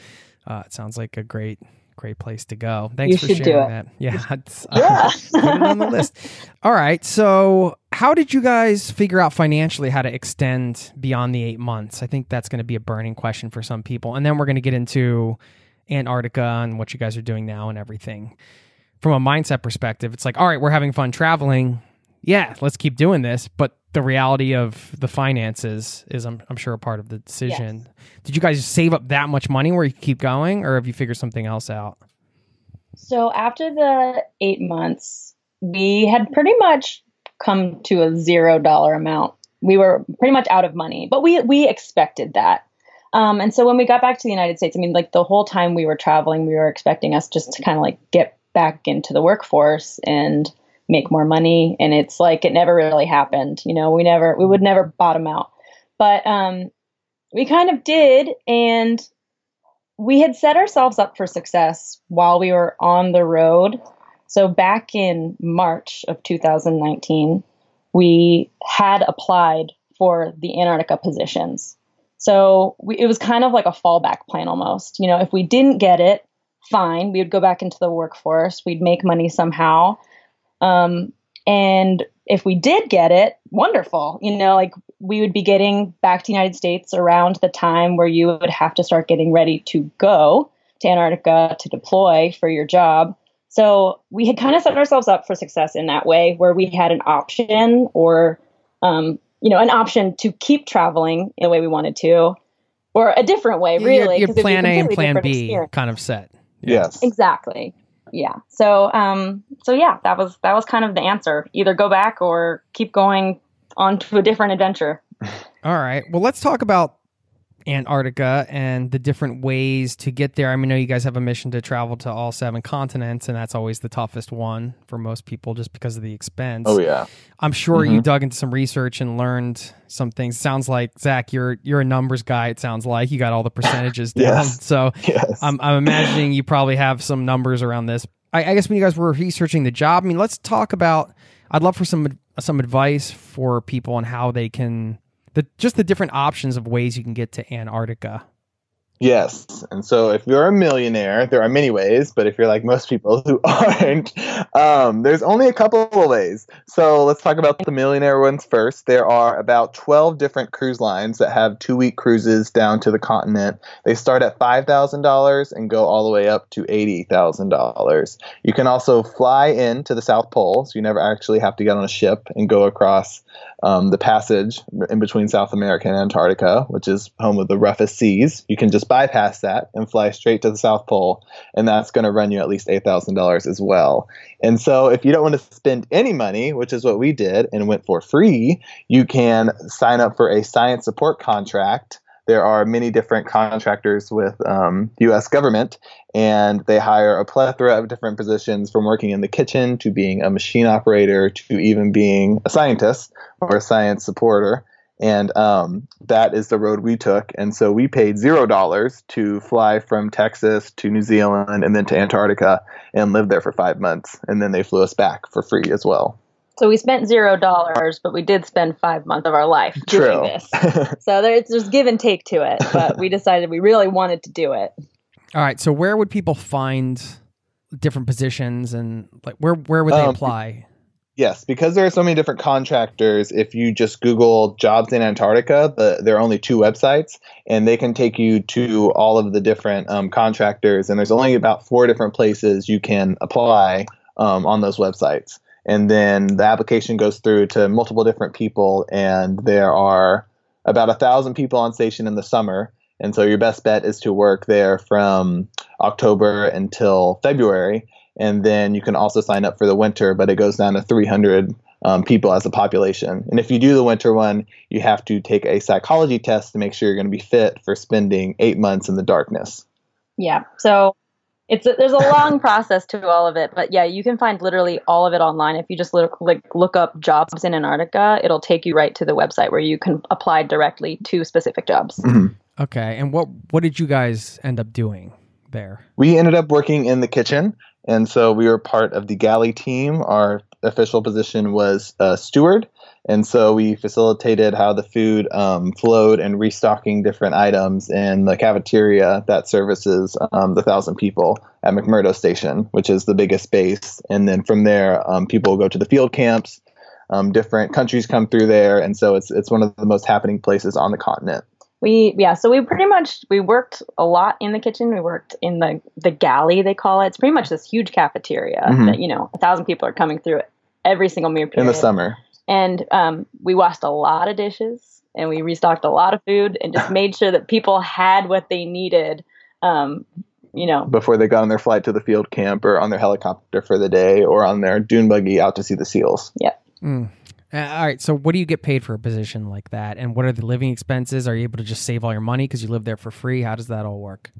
uh, it sounds like a great great place to go. Thanks you for sharing that. [laughs] Yeah, uh, yeah. [laughs] put it on the list. [laughs] All right. So, how did you guys figure out financially how to extend beyond the eight months? I think that's going to be a burning question for some people, and then we're going to get into Antarctica and what you guys are doing now and everything. From a mindset perspective, it's like, all right, we're having fun traveling. Yeah, let's keep doing this, but the reality of the finances is I'm, I'm sure a part of the decision. Yes. Did you guys save up that much money where you keep going or have you figured something else out? So after the eight months, we had pretty much come to a zero dollar amount. We were pretty much out of money, but we we expected that. Um, and so when we got back to the United States, I mean, like the whole time we were traveling, we were expecting us just to kind of like get back into the workforce and make more money and it's like it never really happened you know we never we would never bottom out. But um we kind of did and we had set ourselves up for success while we were on the road. So back in march of 2019 we had applied for the antarctica positions. So we, it was kind of like a fallback plan almost you know if we didn't get it fine we would go back into the workforce we'd make money somehow um, and if we did get it, wonderful. You know, like we would be getting back to the United States around the time where you would have to start getting ready to go to Antarctica to deploy for your job. So we had kind of set ourselves up for success in that way, where we had an option or, um, you know, an option to keep traveling in the way we wanted to, or a different way, really. Your, your plan A and plan B experience. kind of set. Yes. Exactly yeah. So um so yeah, that was that was kind of the answer. Either go back or keep going on to a different adventure. [laughs] All right. Well, let's talk about Antarctica and the different ways to get there. I mean, I know you guys have a mission to travel to all seven continents, and that's always the toughest one for most people just because of the expense. Oh yeah, I'm sure mm-hmm. you dug into some research and learned some things. Sounds like Zach, you're you're a numbers guy. It sounds like you got all the percentages [laughs] down. yes. So [laughs] yes. I'm I'm imagining you probably have some numbers around this. I, I guess when you guys were researching the job, I mean, let's talk about. I'd love for some some advice for people on how they can the just the different options of ways you can get to Antarctica. Yes. And so if you're a millionaire, there are many ways, but if you're like most people who [laughs] aren't, um, there's only a couple of ways. So let's talk about the millionaire ones first. There are about 12 different cruise lines that have two week cruises down to the continent. They start at $5,000 and go all the way up to $80,000. You can also fly in to the South Pole, so you never actually have to get on a ship and go across um, the passage in between South America and Antarctica, which is home of the roughest seas. You can just bypass that and fly straight to the South Pole, and that's going to run you at least $8,000 as well. And so, if you don't want to spend any money, which is what we did and went for free, you can sign up for a science support contract there are many different contractors with um, U.S. government, and they hire a plethora of different positions from working in the kitchen to being a machine operator to even being a scientist or a science supporter. And um, that is the road we took. And so we paid zero dollars to fly from Texas to New Zealand and then to Antarctica and live there for five months. And then they flew us back for free as well. So we spent zero dollars, but we did spend five months of our life doing this. [laughs] so there's, there's give and take to it, but we decided we really wanted to do it. All right. So where would people find different positions and like where where would they um, apply? Yes, because there are so many different contractors. If you just Google jobs in Antarctica, the, there are only two websites, and they can take you to all of the different um, contractors. And there's only about four different places you can apply um, on those websites. And then the application goes through to multiple different people, and there are about a thousand people on station in the summer. And so your best bet is to work there from October until February and then you can also sign up for the winter, but it goes down to 300 um, people as a population. And if you do the winter one, you have to take a psychology test to make sure you're going to be fit for spending eight months in the darkness. Yeah. So it's a, there's a long [laughs] process to all of it, but yeah, you can find literally all of it online. If you just look like look up jobs in Antarctica, it'll take you right to the website where you can apply directly to specific jobs. Mm-hmm. Okay. And what what did you guys end up doing there? We ended up working in the kitchen. And so we were part of the galley team. Our official position was uh, steward. And so we facilitated how the food um, flowed and restocking different items in the cafeteria that services um, the thousand people at McMurdo Station, which is the biggest base. And then from there, um, people go to the field camps. Um, different countries come through there, and so it's it's one of the most happening places on the continent we yeah so we pretty much we worked a lot in the kitchen. We worked in the the galley they call it. It's pretty much this huge cafeteria mm-hmm. that you know a thousand people are coming through it every single meal period in the summer. And um, we washed a lot of dishes and we restocked a lot of food and just [laughs] made sure that people had what they needed um, you know. Before they got on their flight to the field camp or on their helicopter for the day or on their dune buggy out to see the seals. Yeah. Mm. Uh, all right. So, what do you get paid for a position like that? And what are the living expenses? Are you able to just save all your money because you live there for free? How does that all work?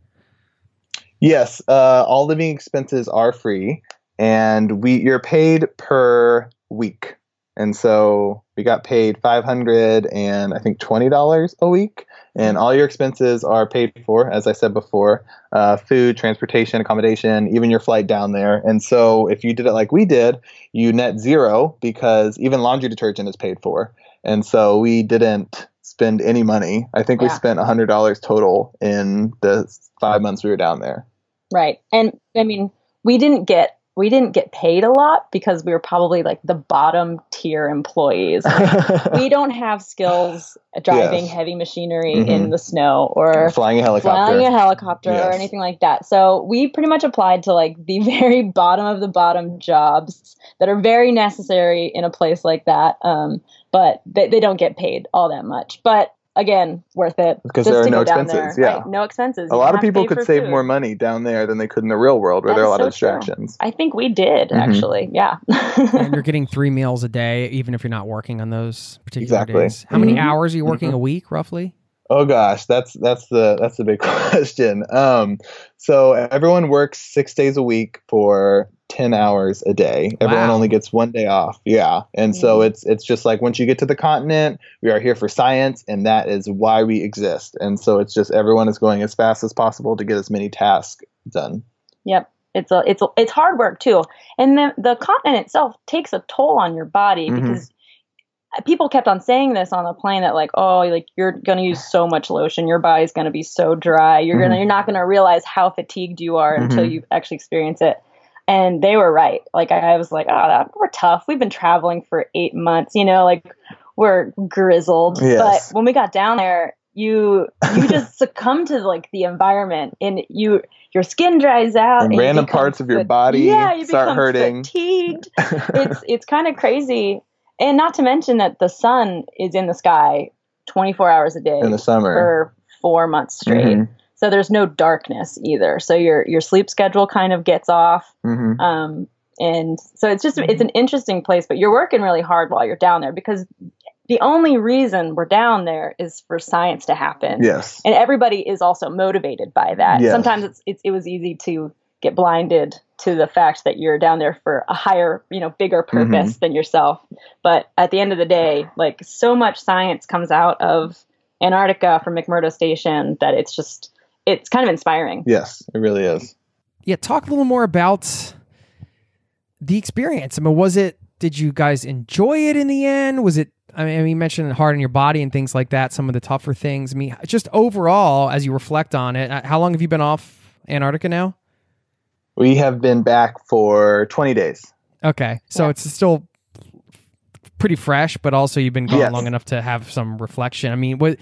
Yes, uh, all living expenses are free, and we you're paid per week. And so we got paid five hundred and I think twenty dollars a week and all your expenses are paid for, as I said before uh, food, transportation, accommodation, even your flight down there. And so, if you did it like we did, you net zero because even laundry detergent is paid for. And so, we didn't spend any money. I think yeah. we spent $100 total in the five months we were down there. Right. And I mean, we didn't get we didn't get paid a lot because we were probably like the bottom tier employees. [laughs] we don't have skills driving yes. heavy machinery mm-hmm. in the snow or flying a helicopter, flying a helicopter yes. or anything like that. So we pretty much applied to like the [laughs] very bottom of the bottom jobs that are very necessary in a place like that. Um, but they, they don't get paid all that much. But again worth it because there are no expenses. Yeah, right, no expenses. A lot of people could save food. more money down there than they could in the real world, where that there are a lot so of distractions. True. I think we did mm-hmm. actually. Yeah, and you're [laughs] getting three meals a day, even if you're not working on those particular exactly. days. How mm-hmm. many hours are you working mm-hmm. a week, roughly? Oh gosh, that's that's the that's the big [laughs] question. Um, so everyone works six days a week for 10 hours a day. Everyone only gets one day off. Yeah. And so it's it's just like once you get to the continent, we are here for science and that is why we exist. And so it's just everyone is going as fast as possible to get as many tasks done. Yep. It's a it's a, it's hard work too. And the the continent itself takes a toll on your body mm-hmm. because people kept on saying this on the plane that like oh like you're going to use so much lotion your body's going to be so dry you're mm-hmm. going to you're not going to realize how fatigued you are until mm-hmm. you actually experience it and they were right. Like I was like, oh, that, we're tough. We've been traveling for eight months, you know, like we're grizzled. Yes. But when we got down there, you you just [laughs] succumb to like the environment, and you your skin dries out, and, and random parts of your body yeah, you start hurting. Fatigued. [laughs] it's it's kind of crazy, and not to mention that the sun is in the sky 24 hours a day in the summer for four months straight. Mm-hmm. So there's no darkness either. So your your sleep schedule kind of gets off. Mm-hmm. Um, and so it's just it's an interesting place, but you're working really hard while you're down there because the only reason we're down there is for science to happen. Yes. And everybody is also motivated by that. Yes. Sometimes it's, it's it was easy to get blinded to the fact that you're down there for a higher, you know, bigger purpose mm-hmm. than yourself. But at the end of the day, like so much science comes out of Antarctica from McMurdo Station that it's just it's kind of inspiring. Yes, it really is. Yeah, talk a little more about the experience. I mean, was it? Did you guys enjoy it in the end? Was it? I mean, you mentioned hard on your body and things like that. Some of the tougher things. I mean, just overall, as you reflect on it, uh, how long have you been off Antarctica now? We have been back for twenty days. Okay, so yeah. it's still pretty fresh, but also you've been gone Yes. long enough to have some reflection. I mean, what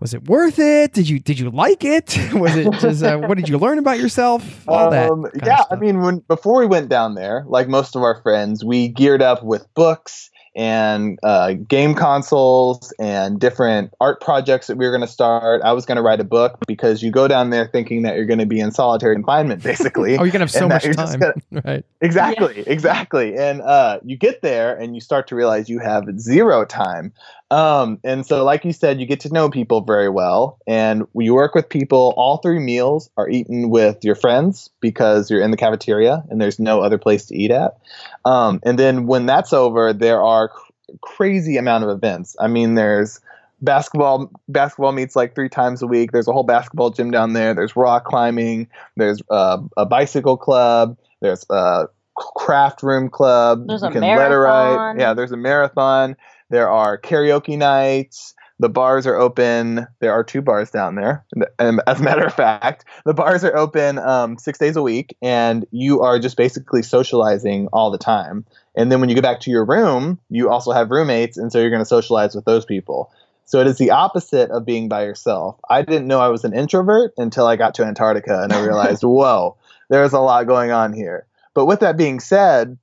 was it worth it? Did you did you like it? [laughs] Was it just uh, what did you learn about yourself? All that. Um, yeah, I mean, when before we went down there, like most of our friends, we geared up with books and uh, game consoles and different art projects that we were going to start. I was going to write a book because you go down there thinking that you're going to be in solitary confinement, basically. [laughs] Oh, you're gonna have so much time, gonna- [laughs] right? Exactly, exactly. And uh, you get there and you start to realize you have zero time. Um, and so, like you said, you get to know people very well. And you work with people, all three meals are eaten with your friends because you're in the cafeteria and there's no other place to eat at. Um, and then when that's over, there are cr- crazy amount of events. I mean, there's basketball basketball meets like three times a week there's a whole basketball gym down there there's rock climbing there's uh, a bicycle club there's a craft room club. There's you a can letter write. marathon. Yeah, there's a marathon. There are karaoke nights. The bars are open. There are two bars down there. And as a matter of fact, the bars are open um, six days a week, and you are just basically socializing all the time. And then when you go back to your room, you also have roommates, and so you're going to socialize with those people. So it is the opposite of being by yourself. I didn't know I was an introvert until I got to Antarctica and I [laughs] realized, whoa, there's a lot going on here. But with that being said,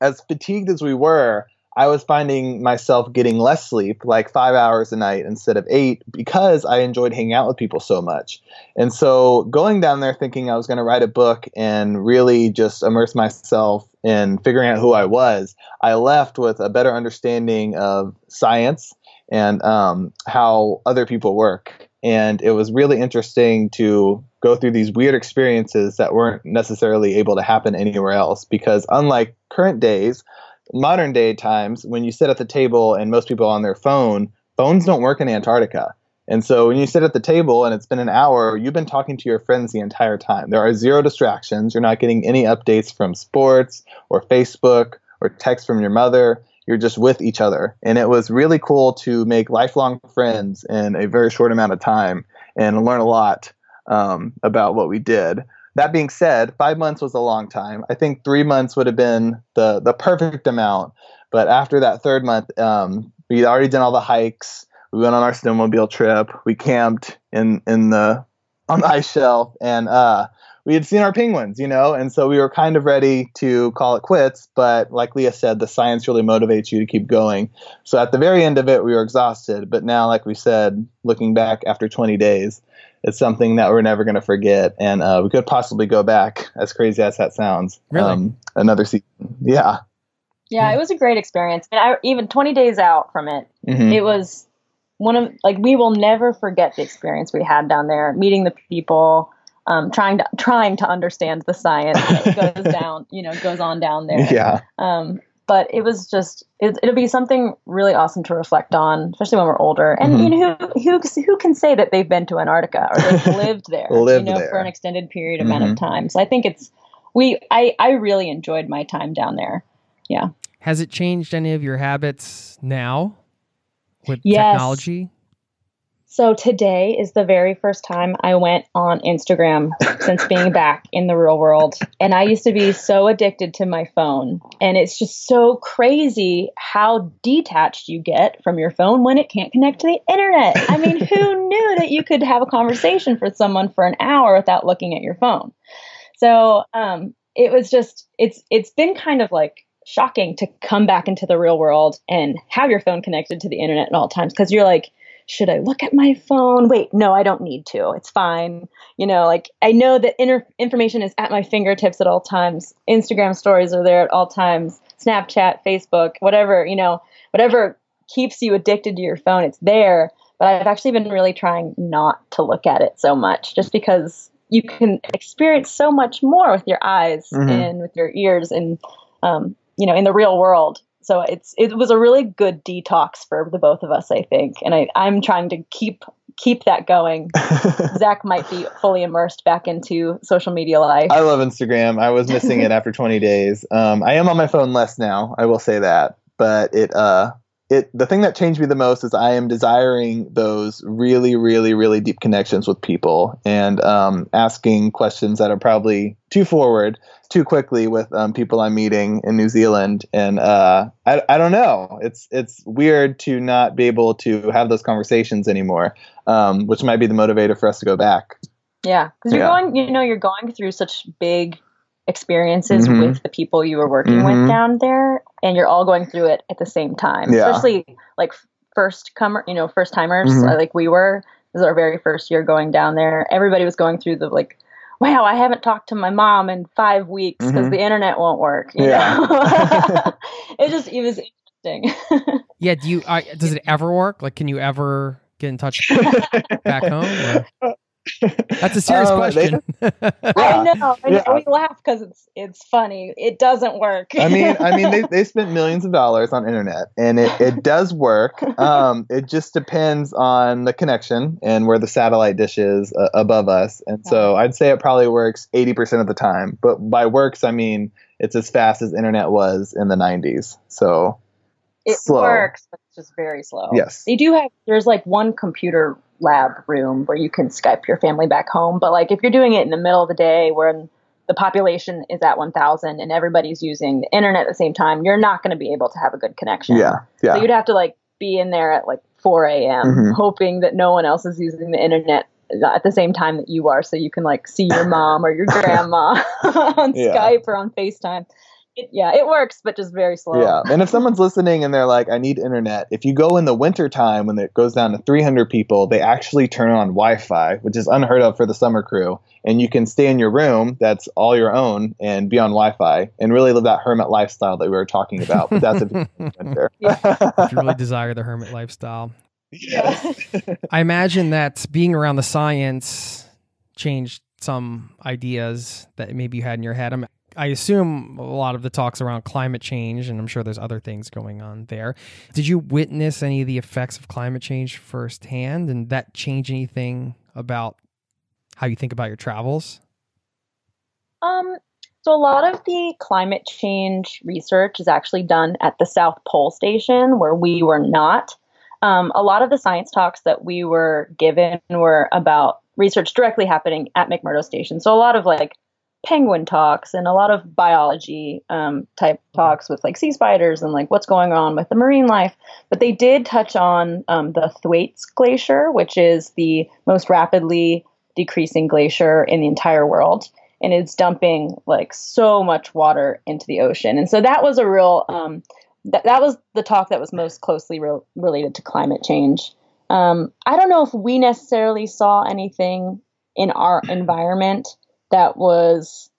as fatigued as we were, I was finding myself getting less sleep, like five hours a night instead of eight, because I enjoyed hanging out with people so much. And so going down there thinking I was going to write a book and really just immerse myself in figuring out who I was, I left with a better understanding of science and um, how other people work. And it was really interesting to go through these weird experiences that weren't necessarily able to happen anywhere else. Because unlike current days, modern day times, when you sit at the table and most people on their phone, phones don't work in Antarctica. And so when you sit at the table and it's been an hour, you've been talking to your friends the entire time. There are zero distractions. You're not getting any updates from sports or Facebook or text from your mother you're just with each other. And it was really cool to make lifelong friends in a very short amount of time and learn a lot um, about what we did. That being said, five months was a long time. I think three months would have been the the perfect amount. But after that third month, um, we'd already done all the hikes. We went on our snowmobile trip. We camped in in the on the ice shelf, and uh, we had seen our penguins, you know, and so we were kind of ready to call it quits. But like Leah said, the science really motivates you to keep going. So at the very end of it, we were exhausted. But now, like we said, looking back after 20 days, it's something that we're never going to forget. And uh, we could possibly go back, as crazy as that sounds, Really? another season. Yeah. Yeah, it was a great experience. And I, even 20 days out from it, Mhm. it was one of like we will never forget the experience we had down there, meeting the people, um, trying to trying to understand the science that goes [laughs] down, you know, goes on down there. Yeah. Um, but it was just it, it'll be something really awesome to reflect on, especially when we're older. And Mhm. you know who who who can say that they've been to Antarctica or they've [laughs] lived there, Lived you know, there. for an extended period amount Mhm. of time. So I think it's we I I really enjoyed my time down there. Yeah. Has it changed any of your habits now with Yes. technology? So today is the very first time I went on Instagram since being back in the real world. And I used to be so addicted to my phone. And it's just so crazy how detached you get from your phone when it can't connect to the internet. I mean, who [laughs] knew that you could have a conversation with someone for an hour without looking at your phone? So um, it was just it's it's been kind of like shocking to come back into the real world and have your phone connected to the internet at all times because you're like should I look at my phone? Wait, no, I don't need to. It's fine. You know, like I know that inter- information is at my fingertips at all times. Instagram stories are there at all times. Snapchat, Facebook, whatever, you know, whatever keeps you addicted to your phone, it's there. But I've actually been really trying not to look at it so much just because you can experience so much more with your eyes Mhm. and with your ears and, um, you know, in the real world so it's it was a really good detox for the both of us i think and I, i'm trying to keep keep that going [laughs] zach might be fully immersed back into social media life I love Instagram. I was missing it after 20 days. Um, I am on my phone less now. I will say that, but it uh, it the thing that changed me the most is I am desiring those really, really, really deep connections with people and um, asking questions that are probably too forward too quickly with um, people I'm meeting in New Zealand, and uh, I, I don't know. It's it's weird to not be able to have those conversations anymore, um, which might be the motivator for us to go back. Yeah, because you're Yeah. going, you know, you're going through such big experiences Mhm. with the people you were working Mhm. with down there, and you're all going through it at the same time. Yeah. Especially like first comer, you know, first timers, Mhm. uh, like we were. This is our very first year going down there. Everybody was going through the like. Wow, I haven't talked to my mom in five weeks because Mhm. the internet won't work. you Yeah. know? [laughs] [laughs] it just it was interesting. [laughs] Yeah, do you? Uh, does it ever work? Like, can you ever get in touch back home? or- That's a serious Um, they- question. [laughs] I know, I know. Yeah. We laugh because it's it's funny. It doesn't work. I mean, I mean, they [laughs] they spent millions of dollars on internet, and it, it does work. Um, it just depends on the connection and where the satellite dish is uh, above us. And so I'd say it probably works eighty percent of the time. But by works, I mean it's as fast as internet was in the '90s. So it slow. works, but it's just very slow. yes, They do have there's like one computer lab room where you can Skype your family back home, but like if you're doing it in the middle of the day when the population is at 1000 and everybody's using the internet at the same time, you're not going to be able to have a good connection. yeah, yeah. So you'd have to like be in there at like 4 a.m. Mhm. hoping that no one else is using the internet at the same time that you are so you can like see your mom or your [laughs] grandma [laughs] on Yeah. Skype or on FaceTime. It, yeah, it works, but just very slow. yeah. And if someone's listening and they're like, "I need internet," if you go in the winter time when it goes down to 300 people, they actually turn on Wi-Fi, which is unheard of for the summer crew, and you can stay in your room that's all your own and be on Wi-Fi and really live that hermit lifestyle that we were talking about. But that's if you're winter. if you really desire the hermit lifestyle. yes. I imagine that being around the science changed some ideas that maybe you had in your head. I'm, I assume a lot of the talks around climate change, and I'm sure there's other things going on there. Did you witness any of the effects of climate change firsthand, and that change anything about how you think about your travels? Um, so a lot of the climate change research is actually done at the South Pole Station, where we were not. Um, a lot of the science talks that we were given were about research directly happening at McMurdo Station. So a lot of like penguin talks and a lot of biology um, type talks with like sea spiders and like what's going on with the marine life. But they did touch on um, the Thwaites Glacier, which is the most rapidly decreasing glacier in the entire world and it's dumping like so much water into the ocean. And so that was a real um, that that was the talk that was most closely re- related to climate change. Um, I don't know if we necessarily saw anything in our [clears throat] environment that was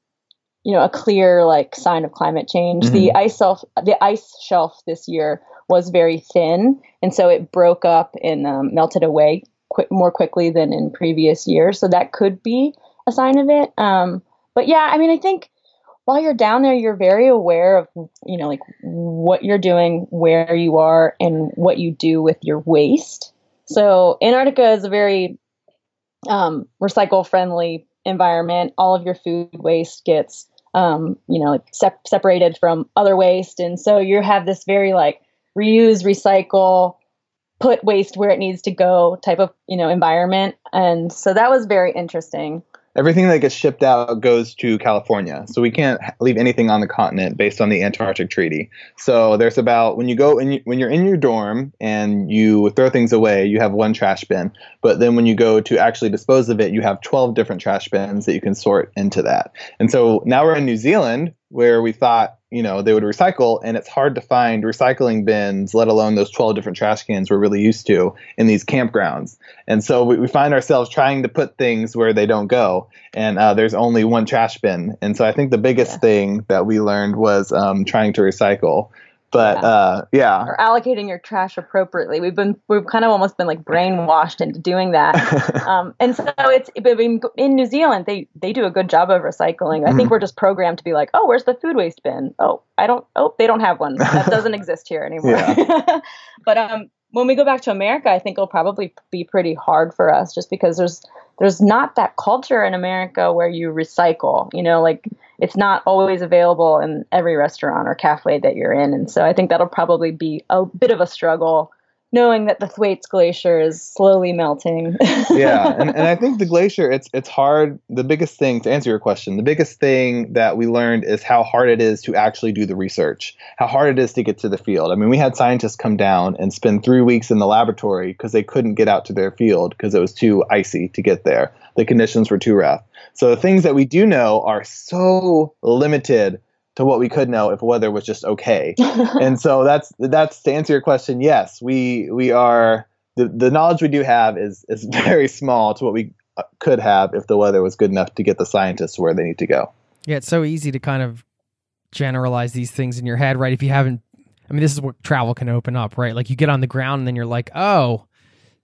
you know a clear like sign of climate change. The ice shelf the ice shelf this year was very thin, and so it broke up and um, melted away qui- more quickly than in previous years. So that could be a sign of it. Um, but yeah, I mean, I think while you're down there, you're very aware of you know like what you're doing, where you are, and what you do with your waste. So Antarctica is a very um, recycle friendly environment. All of your food waste gets um, you know sep- separated from other waste, and so you have this very like reuse, recycle, put waste where it needs to go type of you know environment. And so that was very interesting. Everything that gets shipped out goes to California. So we can't leave anything on the continent based on the Antarctic Treaty. So there's about when you go and when you're in your dorm and you throw things away, you have one trash bin. But then when you go to actually dispose of it, you have 12 different trash bins that you can sort into that. And so now we're in New Zealand where we thought, you know, they would recycle and it's hard to find recycling bins, let alone those 12 different trash cans we're really used to in these campgrounds. And so we, we find ourselves trying to put things where they don't go. And uh, there's only one trash bin. And so I think the biggest Yeah. thing that we learned was um, trying to recycle. But Yeah. uh, yeah. Or allocating your trash appropriately. We've been we've kind of almost been like brainwashed into doing that. [laughs] Um, and so it's but in, in New Zealand they they do a good job of recycling. I think we're just programmed to be like, oh, where's the food waste bin? Oh, I don't. Oh, they don't have one. That [laughs] doesn't exist here anymore. [laughs] but um, when we go back to America, I think it'll probably be pretty hard for us just because there's there's not that culture in America where you recycle. You know, like it's not always available in every restaurant or cafe that you're in, and so I think that'll probably be a bit of a struggle knowing that the Thwaites Glacier is slowly melting. [laughs] yeah, and, and I think the glacier, it's it's hard. The biggest thing to answer your question, the biggest thing that we learned is how hard it is to actually do the research, how hard it is to get to the field. I mean, we had scientists come down and spend three weeks in the laboratory because they couldn't get out to their field because it was too icy to get there. The conditions were too rough. So the things that we do know are so limited to what we could know if weather was just okay. [laughs] and so that's that's to answer your question. Yes, we we are the, the knowledge we do have is is [laughs] very small to what we uh, could have if the weather was good enough to get the scientists where they need to go. Yeah, it's so easy to kind of generalize these things in your head, right? If you haven't I mean, this is what travel can open up, right? Like you get on the ground and then you're like, "Oh,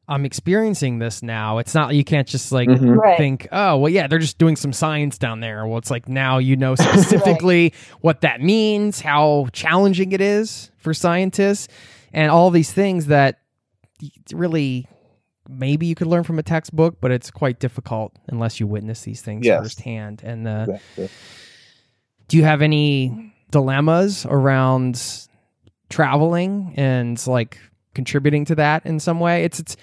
I'm experiencing this now. It's not you can't just like Mhm. Right. think, oh well, yeah, they're just doing some science down there. Well, it's like now you know [laughs] specifically what that means, how challenging it is for scientists, and all these things that really maybe you could learn from a textbook, but it's quite difficult unless you witness these things Yes. firsthand. And uh, Exactly. do you have any dilemmas around traveling and like contributing to that in some way. It's it's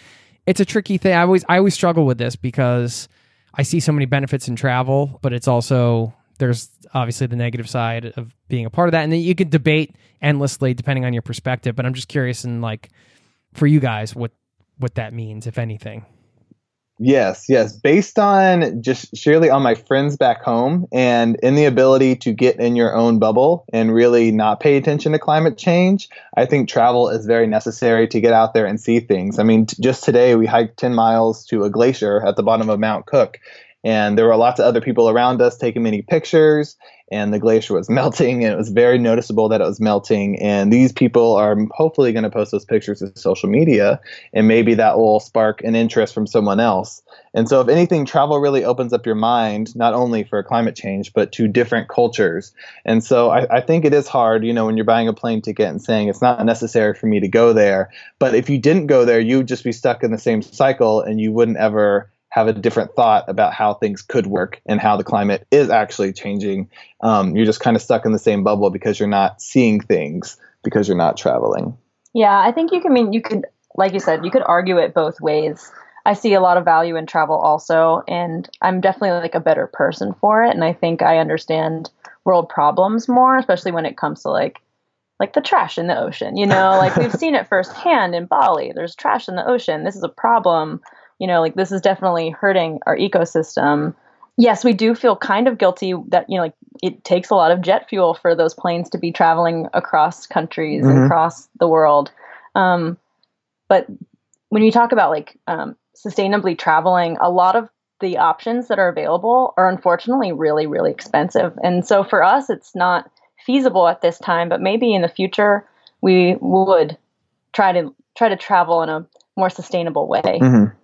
it's a tricky thing. I always i always struggle with this because i see so many benefits in travel but it's also there's obviously the negative side of being a part of that. And then you could debate endlessly depending on your perspective but i'm just curious in like for you guys what what that means if anything Yes, yes. Based on just surely on my friends back home and in the ability to get in your own bubble and really not pay attention to climate change, I think travel is very necessary to get out there and see things. I mean, t- just today we hiked 10 miles to a glacier at the bottom of Mount Cook, and there were lots of other people around us taking many pictures. And the glacier was [laughs] melting, and it was very noticeable that it was melting. And these people are hopefully going to post those pictures to social media, and maybe that will spark an interest from someone else. And so, if anything, travel really opens up your mind, not only for climate change, but to different cultures. And so, I, I think it is hard, you know, when you're buying a plane ticket and saying it's not necessary for me to go there. But if you didn't go there, you would just be stuck in the same cycle and you wouldn't ever have a different thought about how things could work and how the climate is actually changing. Um, you're just kind of stuck in the same bubble because you're not seeing things because you're not traveling. Yeah, I think you can I mean you could like you said, you could argue it both ways. I see a lot of value in travel also and I'm definitely like a better person for it and I think I understand world problems more, especially when it comes to like like the trash in the ocean. You know, like we've [laughs] seen it firsthand in Bali. There's trash in the ocean. This is a problem. You know, like this is definitely hurting our ecosystem. Yes, we do feel kind of guilty that, you know, like it takes a lot of jet fuel for those planes to be traveling across countries and Mhm. across the world. Um, but when you talk about like um, sustainably traveling, a lot of the options that are available are unfortunately really, really expensive. And so for us, it's not feasible at this time, but maybe in the future we would try to try to travel in a more sustainable way. Mm-hmm.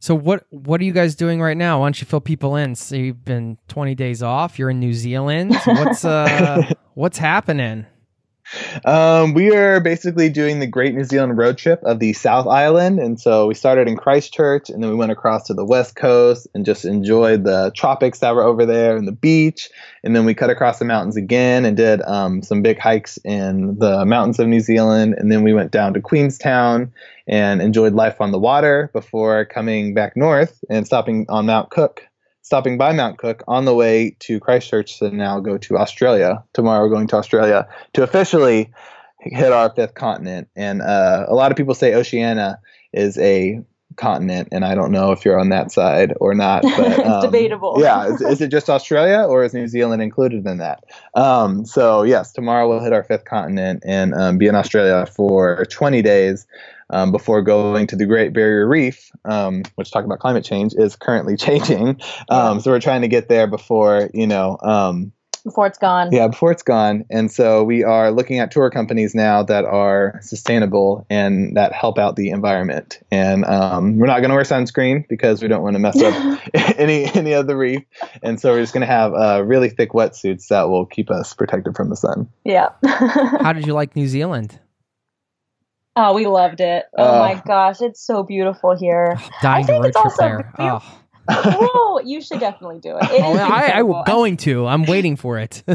So what what are you guys doing right now? Why don't you fill people in? So you've been 20 days off. You're in New Zealand. What's [laughs] uh what's happening? Um, we are basically doing the Great New Zealand road trip of the South Island. And so we started in Christchurch and then we went across to the West Coast and just enjoyed the tropics that were over there and the beach. And then we cut across the mountains again and did um, some big hikes in the mountains of New Zealand. And then we went down to Queenstown and enjoyed life on the water before coming back north and stopping on Mount Cook. Stopping by Mount Cook on the way to Christchurch to now go to Australia. Tomorrow we're going to Australia to officially hit our fifth continent. And uh, a lot of people say Oceania is a continent, and I don't know if you're on that side or not. But, [laughs] It's um, debatable. yeah, is, is it just Australia or is New Zealand included in that? Um, so yes, tomorrow we'll hit our fifth continent and um, be in Australia for 20 days. Um, before going to the Great Barrier Reef, um, which talk about climate change is currently [laughs] changing. Um, so we're trying to get there before you know um, Before it's gone. yeah, before it's gone. And so we are looking at tour companies now that are sustainable and that help out the environment. And um, we're not going to wear sunscreen because we don't want to mess up [laughs] [laughs] any any of the reef. And so we're just going to have uh, really thick wetsuits that will keep us protected from the sun. Yeah. [laughs] How did you like New Zealand? Oh, we loved it. Oh Oh. my gosh, it's so beautiful here. Dying to think road it's trip also there. real- Oh. You should definitely do it. It Oh, I, I was [laughs] going to. I'm waiting for it. [laughs]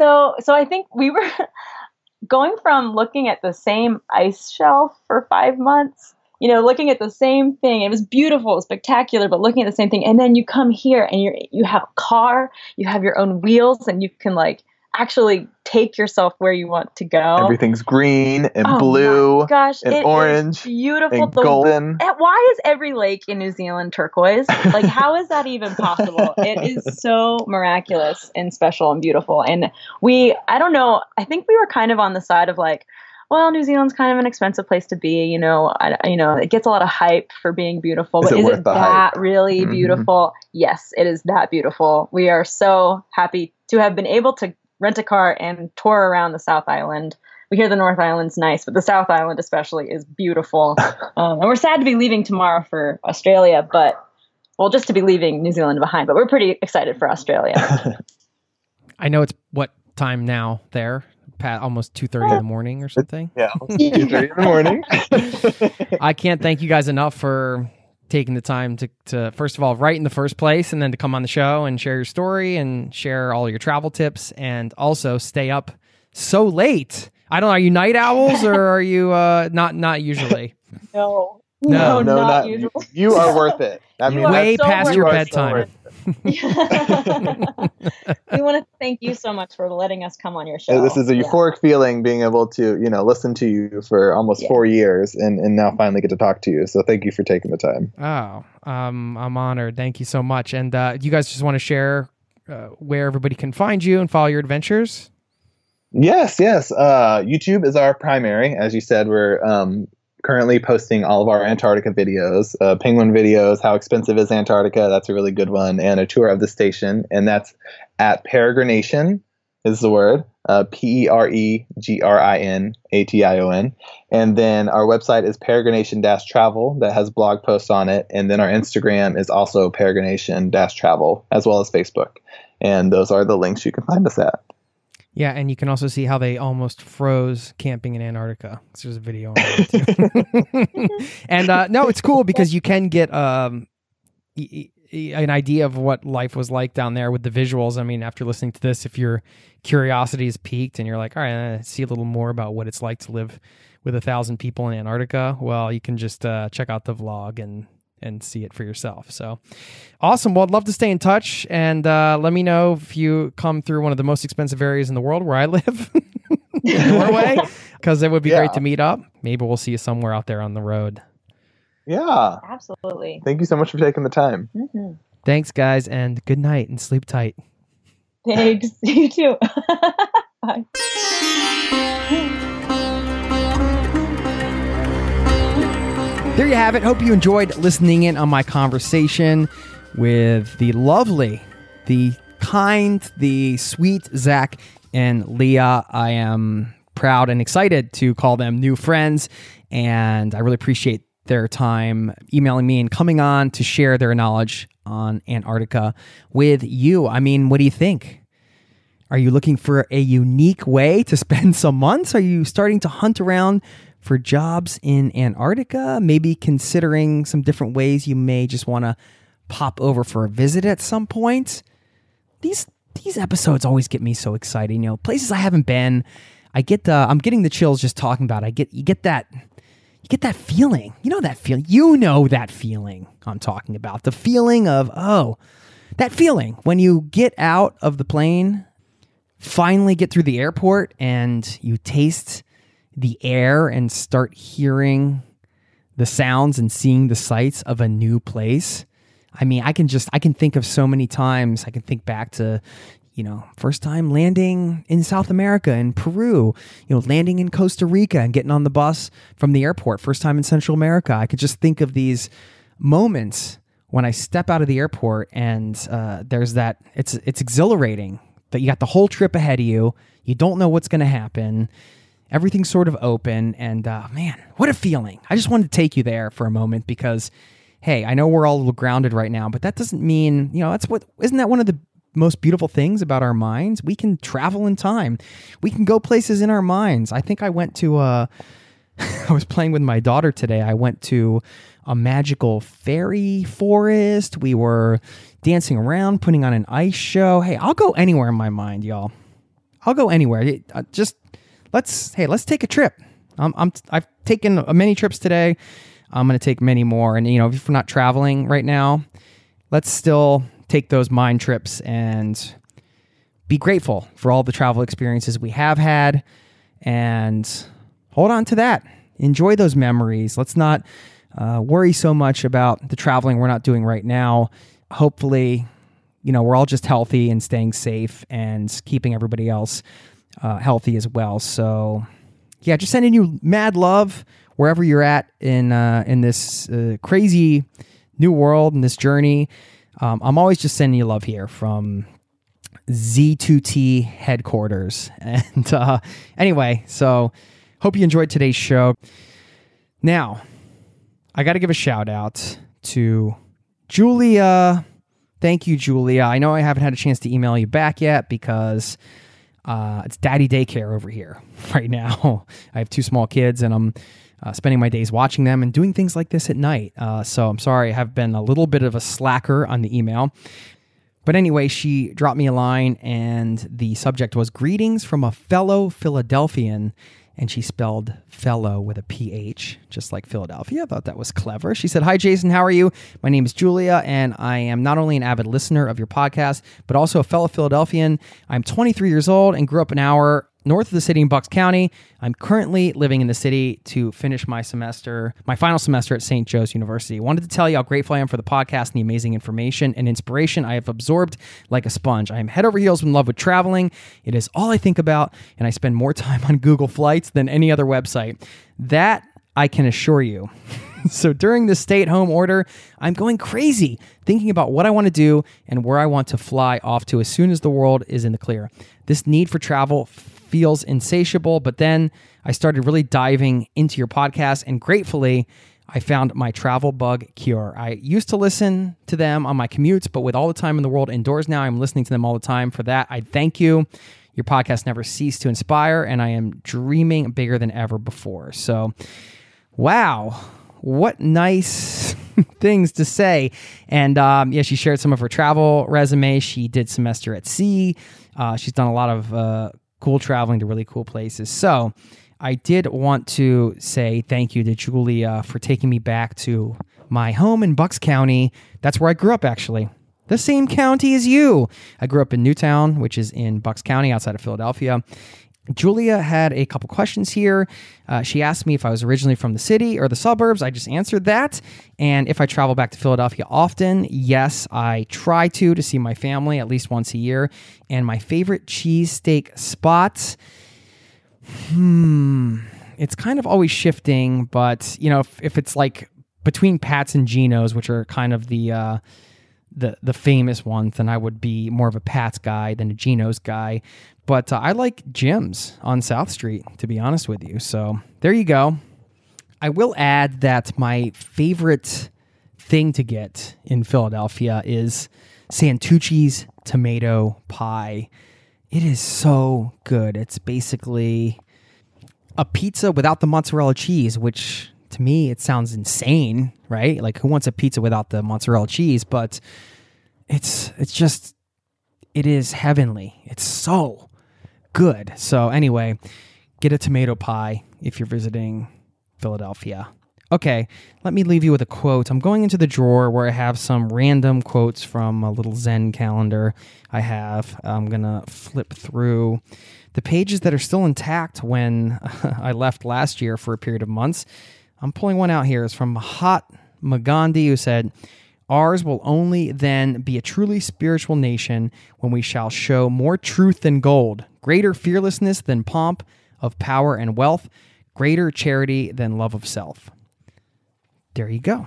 so so I think we were [laughs] going from looking at the same ice shelf for five months, you know, looking at the same thing. It was beautiful, spectacular, but looking at the same thing, and then you come here and you're you have a car, you have your own wheels, and you can like actually take yourself where you want to go. Everything's green and Oh blue Gosh, and orange beautiful. and golden. Why is every lake in New Zealand turquoise? Like, how is that even possible? It is [laughs] so miraculous and special and beautiful. And we, I don't know, I think we were kind of on the side of like, well, New Zealand's kind of an expensive place to be. You know, I, you know, it gets a lot of hype for being beautiful, Is but it is it that hype? really Mhm. beautiful? Yes, it is that beautiful. We are so happy to have been able to rent a car and tour around the South Island. We hear the North Island's nice, but the South Island especially is beautiful. [laughs] um, and we're sad to be leaving tomorrow for Australia, but well, just to be leaving New Zealand behind. But we're pretty excited for Australia. [laughs] I know it's what time now there? Pat, almost 2.30 in the morning or something. Yeah, 2:30 in the morning. [laughs] I can't thank you guys enough for taking the time to, to first of all write in the first place and then to come on the show and share your story and share all your travel tips and also stay up so late. I don't know, are you night owls or are you uh not not usually? [laughs] no, No, no, not, not usual. [laughs] you are worth it. [laughs] I mean, Way so past your you so bedtime. [laughs] we want to thank you so much for letting us come on your show. Uh, This is a Yeah. euphoric feeling being able to, you know, listen to you for almost Yeah. four years and, and now finally get to talk to you. So thank you for taking the time. Oh, um, I'm honored. Thank you so much. And uh, you guys just want to share uh, where everybody can find you and follow your adventures? Yes, yes. Uh, YouTube is our primary. As you said, we're um, currently posting all of our Antarctica videos, uh, penguin videos, how expensive is Antarctica? That's a really good one, and a tour of the station. And that's at Peregrination is the word. Uh, P E R E G R I N A T I O N. And then our website is peregrination travel that has blog posts on it. And then our Instagram is also peregrination travel as well as Facebook. And those are the links you can find us at. Yeah, and you can also see how they almost froze camping in Antarctica. There's a video on that [laughs] and uh, no, it's cool because you can get um, e- e- an idea of what life was like down there with the visuals. I mean, after listening to this, if your curiosity is piqued and you're like, all right, I see a little more about what it's like to live with a thousand people in Antarctica, well, you can just uh, check out the vlog and and see it for yourself. So awesome. Well, I'd love to stay in touch and uh, let me know if you come through one of the most expensive areas in the world where I [laughs] live, [laughs] Norway, because it would be Yeah. great to meet up. Maybe we'll see you somewhere out there on the road. Yeah. Absolutely. Thank you so much for taking the time. hmm Thanks, guys, and good night and sleep tight. Thanks. [laughs] You too. Bye. There you have it. Hope you enjoyed listening in on my conversation with the lovely, the kind, the sweet Zach and Leah. I am proud and excited to call them new friends, and I really appreciate their time emailing me and coming on to share their knowledge on Antarctica with you. I mean, what do you think? Are you looking for a unique way to [laughs] spend some months? Are you starting to hunt around for jobs in Antarctica? Maybe considering some different ways you may just want to pop over for a visit at some point. These these episodes always get me so excited. You know, places I haven't been. I get the I'm getting the chills just talking about. It. I get you get that you get that feeling. You know that feeling. You know that feeling I'm talking about. The feeling of oh, that feeling when you get out of the plane finally get through the airport and you taste the air and start hearing the sounds and seeing the sights of a new place. I mean, I can just I can think of so many times. I can think back to you know, first time landing in South America in Peru, you know, landing in Costa Rica and getting on the bus from the airport, first time in Central America. I could just think of these moments when I step out of the airport and uh, there's that it's it's exhilarating that you got the whole trip ahead of you. You don't know what's going to happen. Everything's sort of open, and uh, man, what a feeling! I just wanted to take you there for a moment because, hey, I know we're all a little grounded right now, but that doesn't mean you know that's what isn't that one of the most beautiful things about our minds. We can travel in time. We can go places in our minds. I think I went to uh [laughs] I was playing with my daughter today. I went to a magical fairy forest. We were dancing around, putting on an ice show. Hey, I'll go anywhere in my mind, y'all. I'll go anywhere. Uh, Just let's hey, let's take a trip. I'm, I'm I've taken many trips today. I'm going to take many more. And you know, if we're not traveling right now, let's still take those mind trips and be grateful for all the travel experiences we have had and hold on to that. Enjoy those memories. Let's not uh, worry so much about the traveling we're not doing right now. Hopefully, you know, we're all just healthy and staying safe and keeping everybody else uh, healthy as well. So, yeah, just sending you mad love wherever you're at in uh, in this uh, crazy new world and this journey. Um, I'm always just sending you love here from Z2T headquarters. [laughs] And uh, anyway, so hope you enjoyed today's show. Now, I got to give a shout out to Julia. Thank you, Julia. I know I haven't had a chance to email you back yet because uh, it's daddy daycare over here [laughs] right now. [laughs] I have two small kids and I'm uh, spending my days watching them and doing things like this at night. Uh, so I'm sorry, I have been a little bit of a slacker on the email. But anyway, she dropped me a line, and the subject was greetings from a fellow Philadelphian. And she spelled fellow with a PH, just like Philadelphia. I thought that was clever. She said, Hi, Jason. How are you? My name is Julia, and I am not only an avid listener of your podcast, but also a fellow Philadelphian. I'm 23 years old and grew up an hour north of the city in Bucks County. I'm currently living in the city to finish my semester, my final semester at St. Joe's University. Wanted to tell you how grateful I am for the podcast and the amazing information and inspiration I have absorbed like a sponge. I am head over heels in love with traveling. It is all I think about, and I spend more [laughs] time on Google Flights than any other website. That I can assure you. [laughs] so during the stay at home order, I'm going crazy thinking about what I want to do and where I want to fly off to as soon as the world is in the clear. This need for travel feels insatiable, but then I started really diving into your podcast and gratefully I found my travel bug cure. I used to listen to them on my commutes, but with all the time in the world indoors now, I'm listening to them all the time. For that, I thank you. Your podcast never ceased to inspire, and I am dreaming bigger than ever before. So, wow, what nice [laughs] things to say. And um, yeah, she shared some of her travel resume. She did semester at sea. Uh, she's done a lot of uh, cool traveling to really cool places. So I did want to say thank you to Julia for taking me back to my home in Bucks County. That's where I grew up, actually. The same county as you. I grew up in Newtown, which is in Bucks County outside of Philadelphia. Julia had a couple questions here. Uh, she asked me if I was originally from the city or the suburbs. I just answered that. And if I travel back to Philadelphia often, yes, I try to to see my family at least once a year. And my favorite cheesesteak spots, hmm, it's kind of always shifting. But you know, if, if it's like between Pat's and Geno's, which are kind of the uh, the the famous ones, then I would be more of a Pat's guy than a Geno's guy. But uh, I like Jim's on South Street, to be honest with you. So there you go. I will add that my favorite thing to get in Philadelphia is Santucci's tomato pie. It is so good. It's basically a pizza without the mozzarella cheese, which to me it sounds insane, right? Like who wants a pizza without the mozzarella cheese? But it's it's just it is heavenly. It's so good. So anyway, get a tomato pie if you're visiting Philadelphia. Okay, let me leave you with a quote. I'm going into the drawer where I have some random quotes from a little Zen calendar I have. I'm going to flip through the pages that are still intact when [laughs] I left last year for a period of months. I'm pulling one out here. It's from Mahatma Gandhi, who said, Ours will only then be a truly spiritual nation when we shall show more truth than gold, greater fearlessness than pomp of power and wealth, greater charity than love of self. There you go.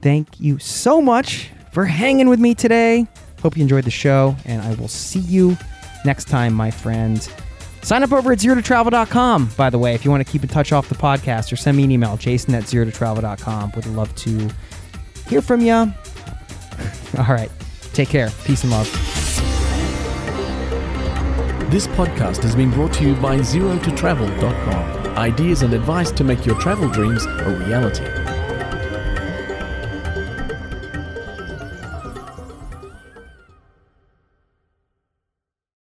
Thank you so much for hanging with me today. Hope you enjoyed the show, and I will see you next time, my friend. Sign up over at zerototravel.com, by the way, if you want to keep in touch off the podcast or send me an email, jason at zerototravel.com. Would love to hear from you. [laughs] All right. Take care. Peace and love. This podcast has been brought to you by zerototravel.com. Ideas and advice to make your travel dreams a reality.